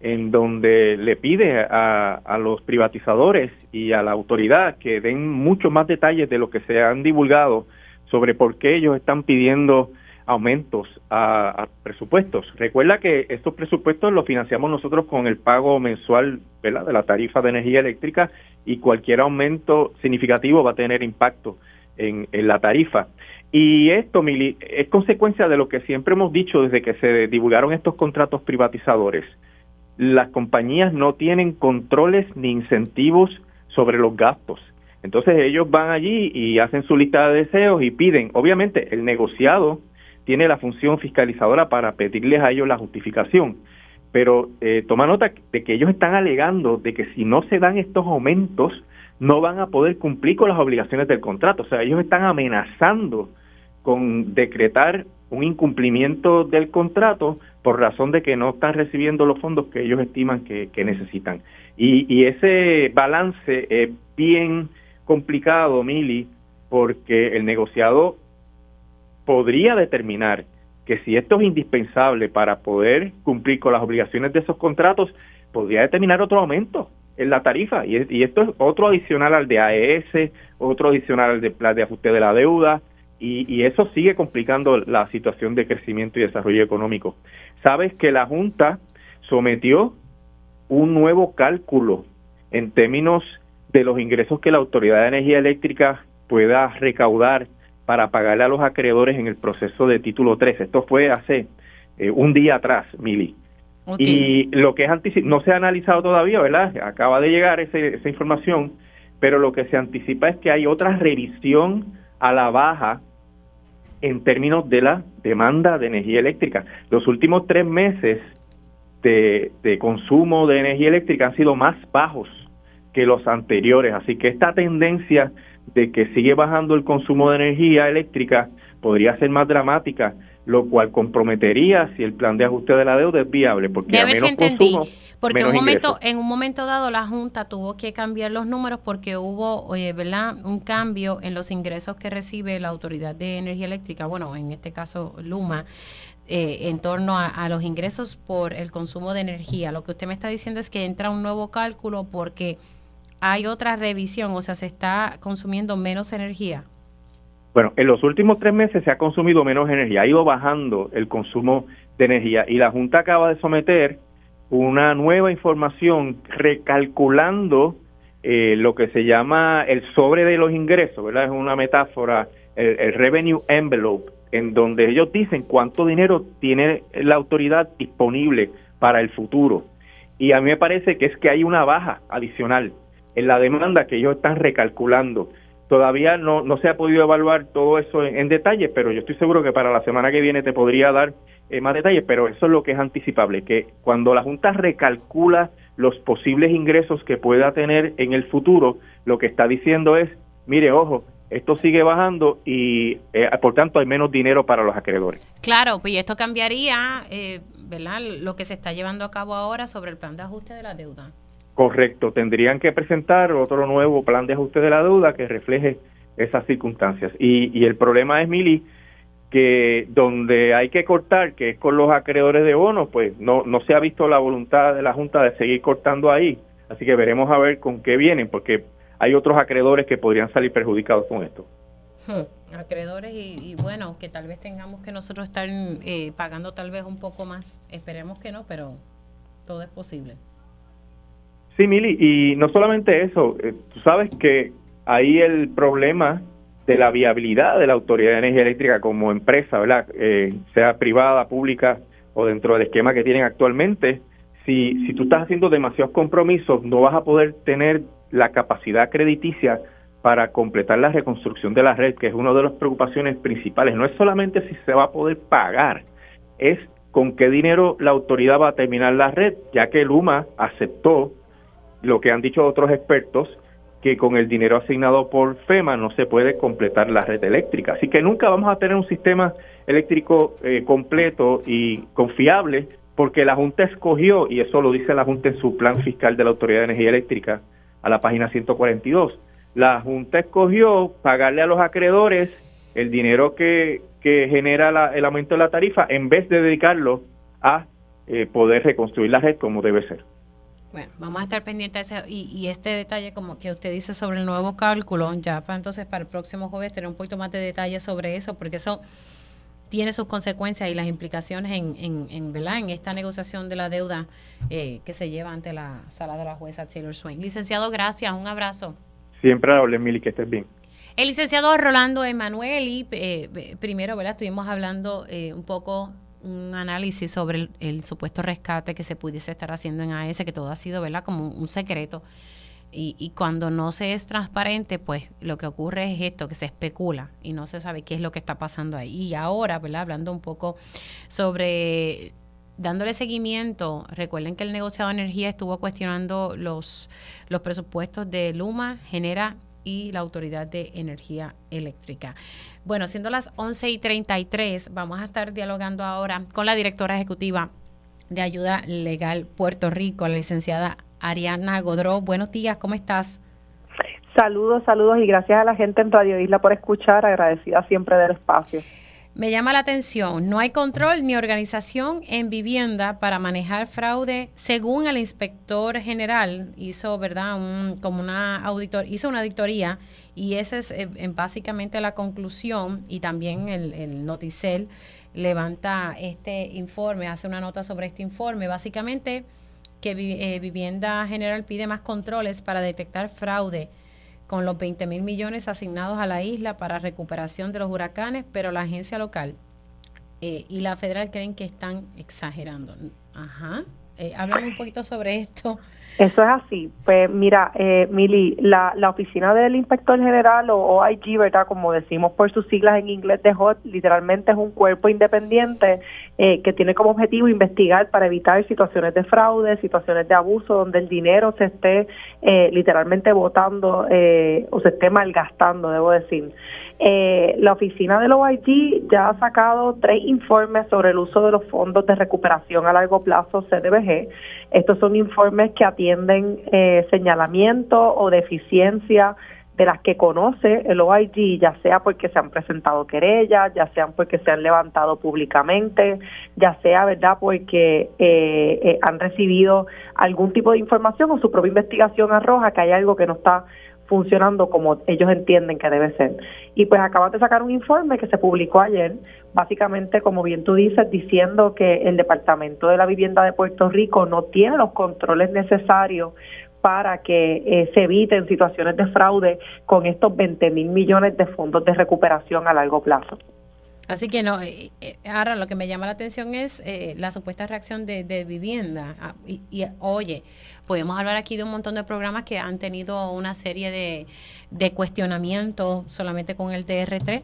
en donde le pide a, a, los privatizadores y a la autoridad que den muchos más detalles de lo que se han divulgado sobre por qué ellos están pidiendo aumentos a, presupuestos. Recuerda que estos presupuestos los financiamos nosotros con el pago mensual de la tarifa de energía eléctrica y cualquier aumento significativo va a tener impacto en la tarifa. Y esto, Mili, es consecuencia de lo que siempre hemos dicho desde que se divulgaron estos contratos privatizadores. Las compañías no tienen controles ni incentivos sobre los gastos. Entonces ellos van allí y hacen su lista de deseos y piden, obviamente el negociado tiene la función fiscalizadora para pedirles a ellos la justificación, pero eh, toma nota de que ellos están alegando de que si no se dan estos aumentos, no van a poder cumplir con las obligaciones del contrato. O sea, ellos están amenazando con decretar un incumplimiento del contrato por razón de que no están recibiendo los fondos que ellos estiman que, necesitan. Y, ese balance es bien complicado, Mili, porque el negociado podría determinar que si esto es indispensable para poder cumplir con las obligaciones de esos contratos, podría determinar otro aumento en la tarifa. Y, y esto es otro adicional al de AES, otro adicional al de plan de ajuste de la deuda, y, eso sigue complicando la situación de crecimiento y desarrollo económico. Sabes que la Junta sometió un nuevo cálculo en términos de los ingresos que la Autoridad de Energía Eléctrica pueda recaudar para pagarle a los acreedores en el proceso de título 3. Esto fue hace eh, un día atrás, Mili. Y lo que es no se ha analizado todavía, ¿verdad? Acaba de llegar esa información, pero lo que se anticipa es que hay otra revisión a la baja en términos de la demanda de energía eléctrica. Los últimos tres meses de, consumo de energía eléctrica han sido más bajos que los anteriores, así que esta tendencia de que sigue bajando el consumo de energía eléctrica podría ser más dramática lo cual comprometería si el plan de ajuste de la deuda es viable, porque a menos consumo, porque un momento, en un momento dado la Junta tuvo que cambiar los números porque hubo, ¿verdad? un cambio en los ingresos que recibe la Autoridad de Energía Eléctrica, bueno, en este caso Luma, eh, en torno a, los ingresos por el consumo de energía. Lo que usted me está diciendo es que entra un nuevo cálculo porque hay otra revisión, o sea, se está consumiendo menos energía. Bueno, en los últimos tres meses se ha consumido menos energía, ha ido bajando el consumo de energía y la Junta acaba de someter una nueva información recalculando eh, lo que se llama el sobre de los ingresos, ¿verdad? Es una metáfora, el, revenue envelope, en donde ellos dicen cuánto dinero tiene la autoridad disponible para el futuro. Y a mí me parece que es que hay una baja adicional en la demanda que ellos están recalculando. Todavía no, no se ha podido evaluar todo eso en, detalle, pero yo estoy seguro que para la semana que viene te podría dar eh, más detalles, pero eso es lo que es anticipable, que cuando la Junta recalcula los posibles ingresos que pueda tener en el futuro, lo que está diciendo es, mire, ojo, esto sigue bajando y eh, por tanto hay menos dinero para los acreedores. Claro, pues esto cambiaría, eh, ¿verdad? Lo que se está llevando a cabo ahora sobre el plan de ajuste de la deuda. Correcto, tendrían que presentar otro nuevo plan de ajuste de la deuda que refleje esas circunstancias. Y, y el problema es, Mili, que donde hay que cortar, que es con los acreedores de bonos, pues no, no se ha visto la voluntad de la Junta de seguir cortando ahí. Así que veremos a ver con qué vienen, porque hay otros acreedores que podrían salir perjudicados con esto. Hmm, acreedores y, bueno, que tal vez tengamos que nosotros estar eh, pagando tal vez un poco más. Esperemos que no, pero todo es posible. Sí, Mili, y no solamente eso, eh, tú sabes que ahí el problema de la viabilidad de la Autoridad de Energía Eléctrica como empresa, ¿verdad? Eh, sea privada, pública o dentro del esquema que tienen actualmente, si, si tú estás haciendo demasiados compromisos, no vas a poder tener la capacidad crediticia para completar la reconstrucción de la red, que es una de las preocupaciones principales. No es solamente si se va a poder pagar, es con qué dinero la autoridad va a terminar la red, ya que Luma aceptó lo que han dicho otros expertos, que con el dinero asignado por FEMA no se puede completar la red eléctrica. Así que nunca vamos a tener un sistema eléctrico eh, completo y confiable porque la Junta escogió, y eso lo dice la Junta en su plan fiscal de la Autoridad de Energía Eléctrica a la página 142, la Junta escogió pagarle a los acreedores el dinero que, que genera el aumento de la tarifa en vez de dedicarlo a eh, poder reconstruir la red como debe ser. Bueno, vamos a estar pendientes de eso. Y, este detalle, como que usted dice sobre el nuevo cálculo, ya para entonces para el próximo jueves tener un poquito más de detalle sobre eso, porque eso tiene sus consecuencias y las implicaciones en, en, en, ¿verdad? en esta negociación de la deuda eh, que se lleva ante la sala de la jueza Taylor Swain. Licenciado, gracias, un abrazo. Siempre hable, Mili, que estés bien. El licenciado Rolando Emanuel, y eh, primero, ¿verdad? Estuvimos hablando eh, un poco un análisis sobre el, supuesto rescate que se pudiese estar haciendo en AS, que todo ha sido, ¿verdad?, como un secreto. Y, y, cuando no se es transparente, pues lo que ocurre es esto, que se especula y no se sabe qué es lo que está pasando ahí. Y ahora, ¿verdad? Hablando un poco sobre dándole seguimiento, recuerden que el negociado de energía estuvo cuestionando los, los presupuestos de Luma, Genera y la Autoridad de Energía Eléctrica. Bueno, siendo las 11 y 33, vamos a estar dialogando ahora con la directora ejecutiva de Ayuda Legal Puerto Rico, la licenciada Ariana Godró. Buenos días, ¿cómo estás? Saludos, saludos y gracias a la gente en Radio Isla por escuchar, agradecida siempre del espacio. Me llama la atención, no hay control ni organización en vivienda para manejar fraude, según el inspector general hizo, ¿verdad? Un, como una auditor, hizo una auditoría y esa es eh, básicamente la conclusión y también el, el Noticel levanta este informe, hace una nota sobre este informe, básicamente que eh, Vivienda General pide más controles para detectar fraude con los 20 mil millones asignados a la isla para recuperación de los huracanes, pero la agencia local eh, y la federal creen que están exagerando. Ajá. Eh, háblame un poquito sobre esto. Eso es así. Pues mira, eh, Mili, la, la oficina del inspector general o OIG, ¿verdad? Como decimos por sus siglas en inglés de HOT, literalmente es un cuerpo independiente eh, que tiene como objetivo investigar para evitar situaciones de fraude, situaciones de abuso, donde el dinero se esté eh, literalmente votando eh, o se esté malgastando, debo decir. Eh, la oficina del OIG ya ha sacado tres informes sobre el uso de los fondos de recuperación a largo plazo CDBG. Estos son informes que atienden eh, señalamientos o deficiencias de las que conoce el OIG, ya sea porque se han presentado querellas, ya sean porque se han levantado públicamente, ya sea, ¿verdad?, porque eh, eh, han recibido algún tipo de información o su propia investigación arroja que hay algo que no está funcionando como ellos entienden que debe ser. Y pues acaban de sacar un informe que se publicó ayer, básicamente, como bien tú dices, diciendo que el Departamento de la Vivienda de Puerto Rico no tiene los controles necesarios para que eh, se eviten situaciones de fraude con estos 20 mil millones de fondos de recuperación a largo plazo. Así que no, eh, eh, ahora lo que me llama la atención es la supuesta reacción de, vivienda. Ah, y, oye, podemos hablar aquí de un montón de programas que han tenido una serie de, de cuestionamientos solamente con el TR3.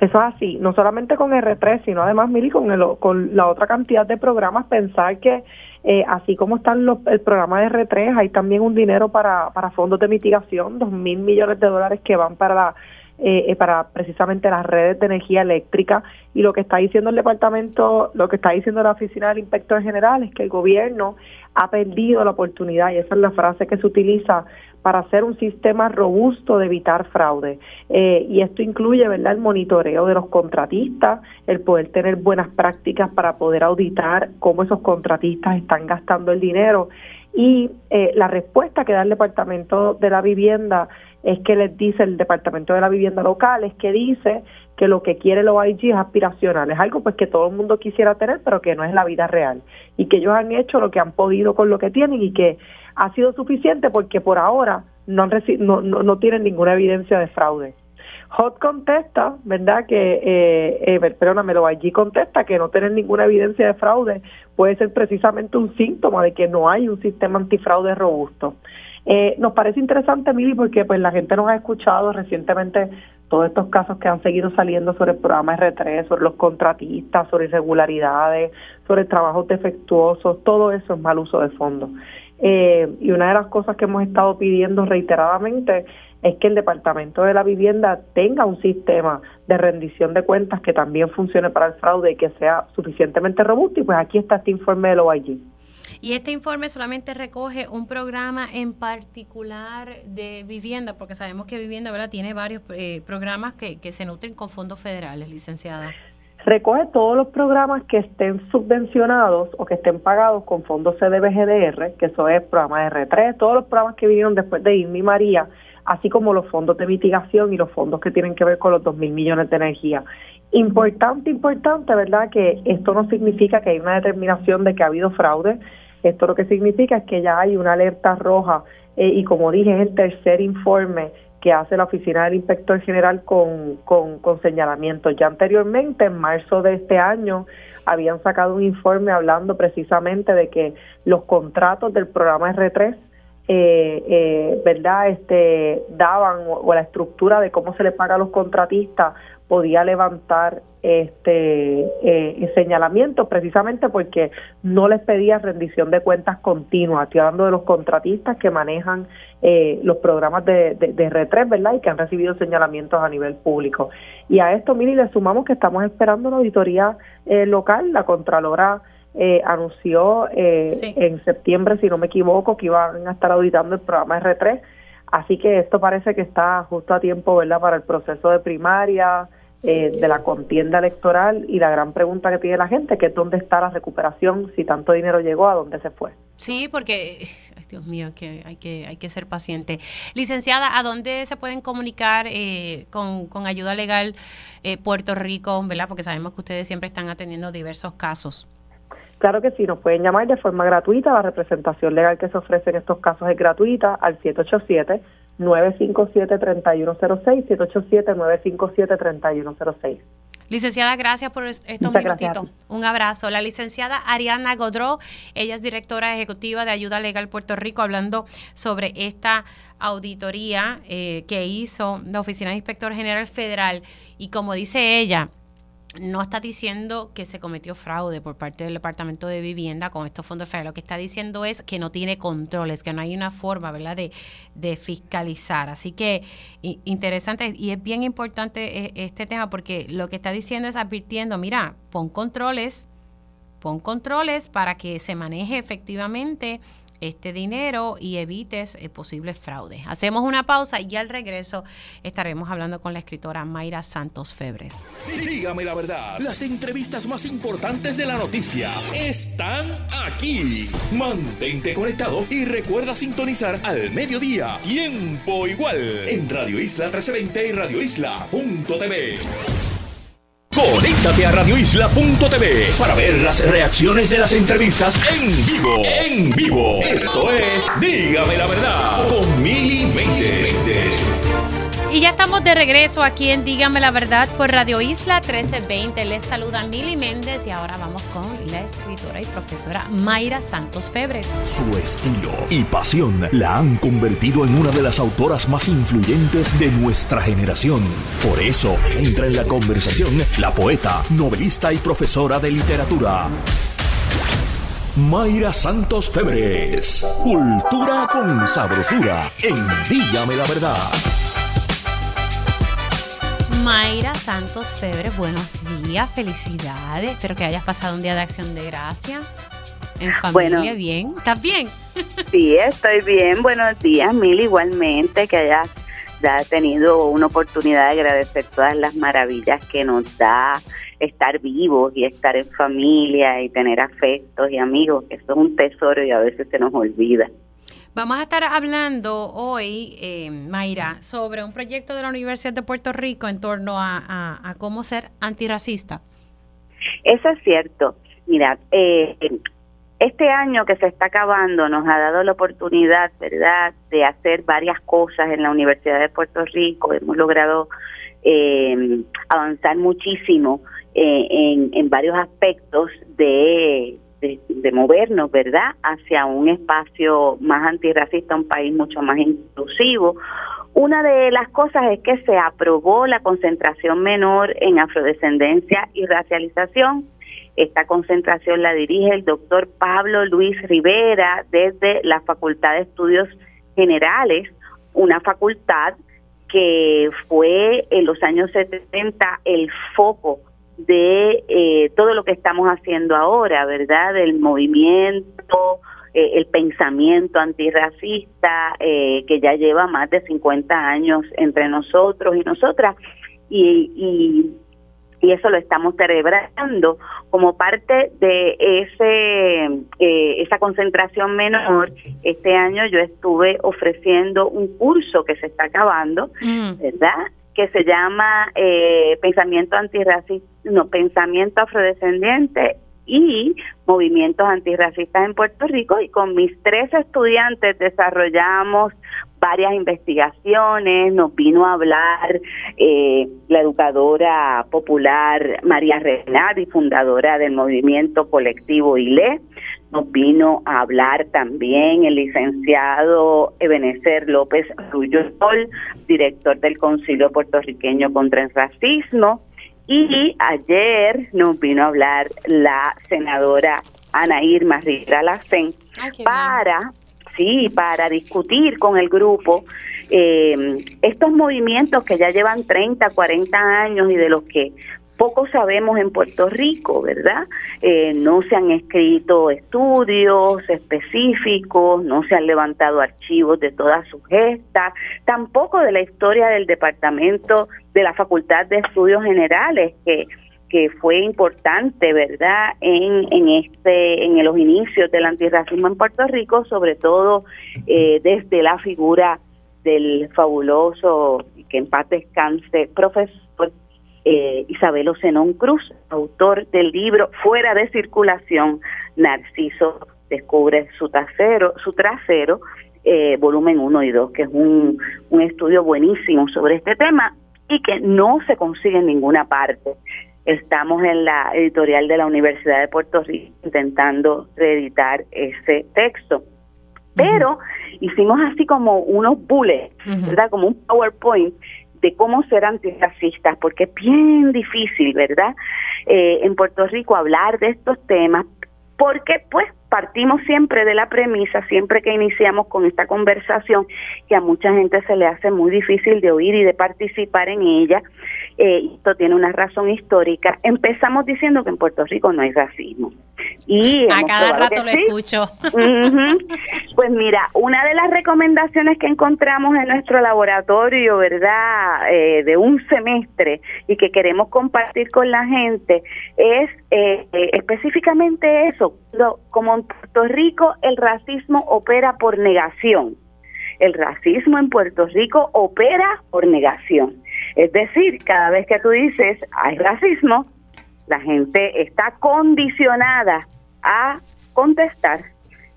Eso es así, no solamente con R3, sino además, Mili, con, el, con la otra cantidad de programas, pensar que eh, así como están el programa de R3, hay también un dinero para, para fondos de mitigación, dos mil millones de dólares que van para la eh, para precisamente las redes de energía eléctrica y lo que está diciendo el departamento, lo que está diciendo la oficina del inspector general es que el gobierno ha perdido la oportunidad y esa es la frase que se utiliza para hacer un sistema robusto de evitar fraude. Eh, y esto incluye ¿verdad? el monitoreo de los contratistas, el poder tener buenas prácticas para poder auditar cómo esos contratistas están gastando el dinero. Y eh, la respuesta que da el Departamento de la Vivienda es que les dice el Departamento de la Vivienda Local, es que dice que lo que quiere el OIG es aspiracional, es algo pues que todo el mundo quisiera tener, pero que no es la vida real. Y que ellos han hecho lo que han podido con lo que tienen y que ha sido suficiente porque por ahora no, han no, no, tienen ninguna evidencia de fraude. Hot contesta, ¿verdad? Que, eh, eh, perdóname, lo allí contesta que no tener ninguna evidencia de fraude puede ser precisamente un síntoma de que no hay un sistema antifraude robusto. Eh, nos parece interesante, Mili, porque pues la gente nos ha escuchado recientemente todos estos casos que han seguido saliendo sobre el programa R3, sobre los contratistas, sobre irregularidades, sobre trabajos defectuosos, todo eso es mal uso de fondos. Eh, y una de las cosas que hemos estado pidiendo reiteradamente es que el Departamento de la Vivienda tenga un sistema de rendición de cuentas que también funcione para el fraude y que sea suficientemente robusto. Y pues aquí está este informe de OIG. Y este informe solamente recoge un programa en particular de vivienda, porque sabemos que vivienda ¿verdad? tiene varios eh, programas que, que se nutren con fondos federales, licenciada recoge todos los programas que estén subvencionados o que estén pagados con fondos CDBGDR, que eso es programa de R3, todos los programas que vinieron después de Irma María, así como los fondos de mitigación y los fondos que tienen que ver con los 2 mil millones de energía. Importante, importante, ¿verdad? Que esto no significa que hay una determinación de que ha habido fraude. Esto lo que significa es que ya hay una alerta roja eh, y como dije, es el tercer informe que hace la Oficina del Inspector General con, con, con señalamientos. Ya anteriormente, en marzo de este año, habían sacado un informe hablando precisamente de que los contratos del programa R3 eh, eh, verdad este daban o, la estructura de cómo se le paga a los contratistas podía levantar este eh, señalamientos precisamente porque no les pedía rendición de cuentas continua. Estoy hablando de los contratistas que manejan eh, los programas de, de, de R3, ¿verdad? Y que han recibido señalamientos a nivel público. Y a esto, Mili, le sumamos que estamos esperando una auditoría eh, local. La Contralora eh, anunció eh, en septiembre, si no me equivoco, que iban a estar auditando el programa R3. Así que esto parece que está justo a tiempo, ¿verdad?, para el proceso de primaria, eh, de la contienda electoral y la gran pregunta que tiene la gente, que es dónde está la recuperación, si tanto dinero llegó, a dónde se fue. Sí, porque, Dios mío, que hay que, hay que ser paciente. Licenciada, ¿a dónde se pueden comunicar con, con, ayuda legal Puerto Rico, ¿verdad? Porque sabemos que ustedes siempre están atendiendo diversos casos. Claro que sí, nos pueden llamar de forma gratuita. La representación legal que se ofrece en estos casos es gratuita al 787-957-3106, 787-957-3106. Licenciada, gracias por estos minutitos. Un abrazo. La licenciada Ariana Godró, ella es directora ejecutiva de Ayuda Legal Puerto Rico, hablando sobre esta auditoría eh, que hizo la Oficina de Inspector General Federal. Y como dice ella, no está diciendo que se cometió fraude por parte del Departamento de Vivienda con estos fondos federales. Lo que está diciendo es que no tiene controles, que no hay una forma ¿verdad? De, de fiscalizar. Así que interesante y es bien importante eh, este tema porque lo que está diciendo es advirtiendo, mira, pon controles, pon controles para que se maneje efectivamente este dinero y evites eh, posibles fraudes. Hacemos una pausa y al regreso estaremos hablando con la escritora Mayra Santos Febres. Dígame la verdad, las entrevistas más importantes de la noticia están aquí. Mantente conectado y recuerda sintonizar al mediodía, tiempo igual, en Radio Isla 1320 y Radio Isla.tv. Conéctate a radioisla.tv para ver las reacciones de las entrevistas en vivo. En vivo. Esto es Dígame la verdad con Mili Y ya estamos de regreso aquí en Dígame la Verdad por Radio Isla 1320. Les saluda Mili Méndez y ahora vamos con la escritora y profesora Mayra Santos Febres. Su estilo y pasión la han convertido en una de las autoras más influyentes de nuestra generación. Por eso entra en la conversación la poeta, novelista y profesora de literatura. Mayra Santos Febres. Cultura con sabrosura en Dígame la Verdad. Mayra Santos Febre, buenos días, felicidades. Espero que hayas pasado un día de acción de gracia. En familia, bien. ¿Estás bien? Sí, estoy bien. Buenos días, Mil, igualmente, que hayas ya tenido una oportunidad de agradecer todas las maravillas que nos da estar vivos y estar en familia y tener afectos y amigos, eso es un tesoro y a veces se nos olvida. Vamos a estar hablando hoy, eh, Mayra, sobre un proyecto de la Universidad de Puerto Rico en torno a, cómo ser antirracista. Eso es cierto. Mira, eh, este año que se está acabando nos ha dado la oportunidad, ¿verdad?, de hacer varias cosas en la Universidad de Puerto Rico. Hemos logrado eh, avanzar muchísimo en, en varios aspectos de de, movernos, ¿verdad?, hacia un espacio más antirracista, un país mucho más inclusivo. Una de las cosas es que se aprobó la concentración menor en afrodescendencia y racialización. Esta concentración la dirige el doctor Pablo Luis Rivera desde la Facultad de Estudios Generales, una facultad que fue en los años 70 el foco de eh, todo lo que estamos haciendo ahora, ¿verdad? Del movimiento, eh, el pensamiento antirracista eh, que ya lleva más de 50 años entre nosotros y nosotras. Y, y, y eso lo estamos celebrando como parte de ese esa concentración menor. Este año yo estuve ofreciendo un curso que se está acabando, mm. ¿verdad? Que se llama eh, Pensamiento Antirracista, no, Pensamiento Afrodescendiente y Movimientos Antirracistas en Puerto Rico. Y con mis tres estudiantes desarrollamos varias investigaciones, nos vino a hablar eh, la educadora popular María Renati, fundadora del movimiento colectivo ILE, nos vino a hablar también el licenciado Ebenezer López Ruyol, director del Concilio Puertorriqueño contra el Racismo. Y ayer nos vino a hablar la senadora Ana Irma Rivera Lacen para, sí, para discutir con el grupo eh, estos movimientos que ya llevan 30, 40 años y de los que poco sabemos en Puerto Rico, ¿verdad? Eh, no se han escrito estudios específicos, no se han levantado archivos de todas sus gestas, tampoco de la historia del departamento de la Facultad de Estudios Generales, que que fue importante, ¿verdad?, en, en este en los inicios del antirracismo en Puerto Rico, sobre todo eh, desde la figura del fabuloso, que en paz descanse, profesor eh, Isabelo Zenón Cruz, autor del libro Fuera de circulación, Narciso descubre su trasero, su trasero eh, volumen 1 y 2, que es un, un estudio buenísimo sobre este tema y que no se consigue en ninguna parte. Estamos en la editorial de la Universidad de Puerto Rico intentando reeditar ese texto. Pero hicimos así como unos bullets, ¿verdad? Como un PowerPoint de cómo ser antirracistas, porque es bien difícil, ¿verdad? Eh, en Puerto Rico hablar de estos temas, porque pues partimos siempre de la premisa, siempre que iniciamos con esta conversación, que a mucha gente se le hace muy difícil de oír y de participar en ella, eh, esto tiene una razón histórica. Empezamos diciendo que en Puerto Rico no hay racismo. Y a cada rato lo escucho. Pues mira, una de las recomendaciones que encontramos en nuestro laboratorio, ¿verdad? Eh, de un semestre y que queremos compartir con la gente es eh, específicamente eso. como en Puerto Rico el racismo opera por negación. El racismo en Puerto Rico opera por negación. Es decir, cada vez que tú dices hay racismo, la gente está condicionada a contestar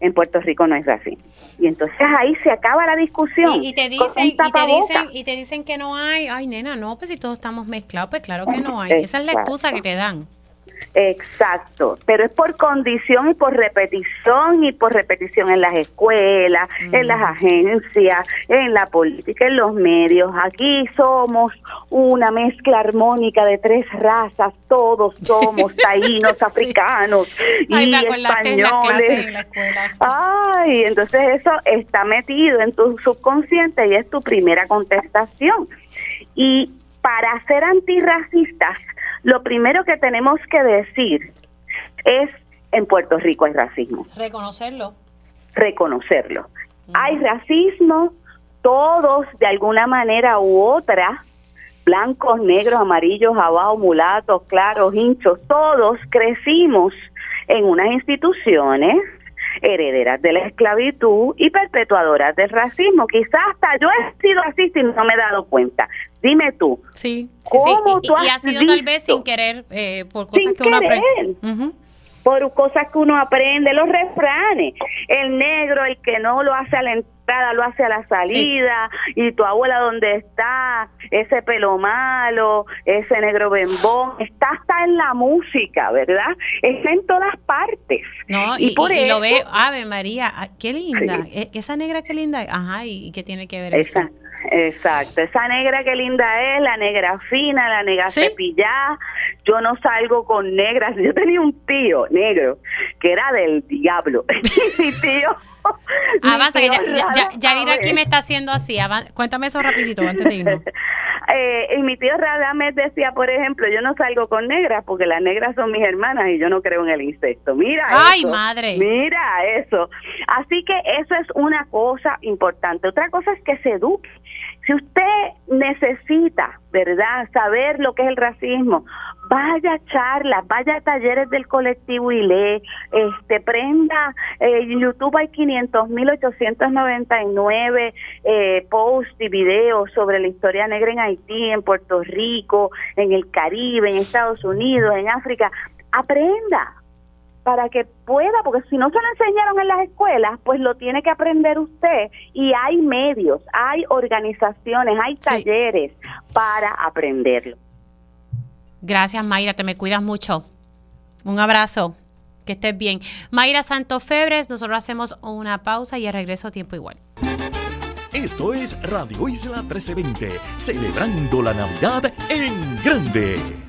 en Puerto Rico no es así. Y entonces ahí se acaba la discusión. Y, te dicen, y te dicen, y te dicen que no hay, ay nena, no, pues si todos estamos mezclados, pues claro que no hay. Esa es la excusa que te dan. Exacto, pero es por condición y por repetición y por repetición en las escuelas, en las agencias, en la política, en los medios. Aquí somos una mezcla armónica de tres razas, todos somos taínos, africanos y españoles. Ay, entonces eso está metido en tu subconsciente y es tu primera contestación. Y para ser antirracistas lo primero que tenemos que decir es, en Puerto Rico hay racismo. Reconocerlo. Reconocerlo. Hay racismo, todos de alguna manera u otra, blancos, negros, amarillos, abajo, mulatos, claros, hinchos, todos crecimos en unas instituciones herederas de la esclavitud y perpetuadoras del racismo. Quizás hasta yo he sido racista y no me he dado cuenta. Dime tú. Sí, ¿cómo Tú y, ha sido tal vez sin querer, eh, por cosas que uno aprende. Por cosas que uno aprende, los refranes. El negro, el que no lo hace a la entrada, lo hace a la salida. Y tu abuela, ¿dónde está? Ese pelo malo, ese negro bembón. Está hasta en la música, ¿verdad? Está en todas partes. No, y, por lo ve, Ave María, ah, qué linda. E, esa negra, qué linda. Ajá, ¿y qué tiene que ver eso? Exacto, esa negra que linda es, la negra fina, la negra cepillada. Yo no salgo con negras. Yo tenía un tío negro que era del diablo. mi tío. Avanza, que ya, aquí me está haciendo así. cuéntame eso rapidito antes de irnos. eh, y mi tío Radames decía, por ejemplo, yo no salgo con negras porque las negras son mis hermanas y yo no creo en el insecto. Mira Ay, madre. Mira eso. Así que eso es una cosa importante. Otra cosa es que se eduque si usted necesita, ¿verdad?, saber lo que es el racismo, vaya a charlas, vaya a talleres del colectivo y lee, este, prenda, eh, YouTube hay 500.899 eh, posts y videos sobre la historia negra en Haití, en Puerto Rico, en el Caribe, en Estados Unidos, en África. Aprenda, para que pueda, porque si no se lo enseñaron en las escuelas, pues lo tiene que aprender usted. Y hay medios, hay organizaciones, hay talleres para aprenderlo. Gracias, Mayra, te me cuidas mucho. Un abrazo, que estés bien. Mayra Santos Febres, nosotros hacemos una pausa y el regreso a tiempo igual. Esto es Radio Isla 1320, celebrando la Navidad en grande.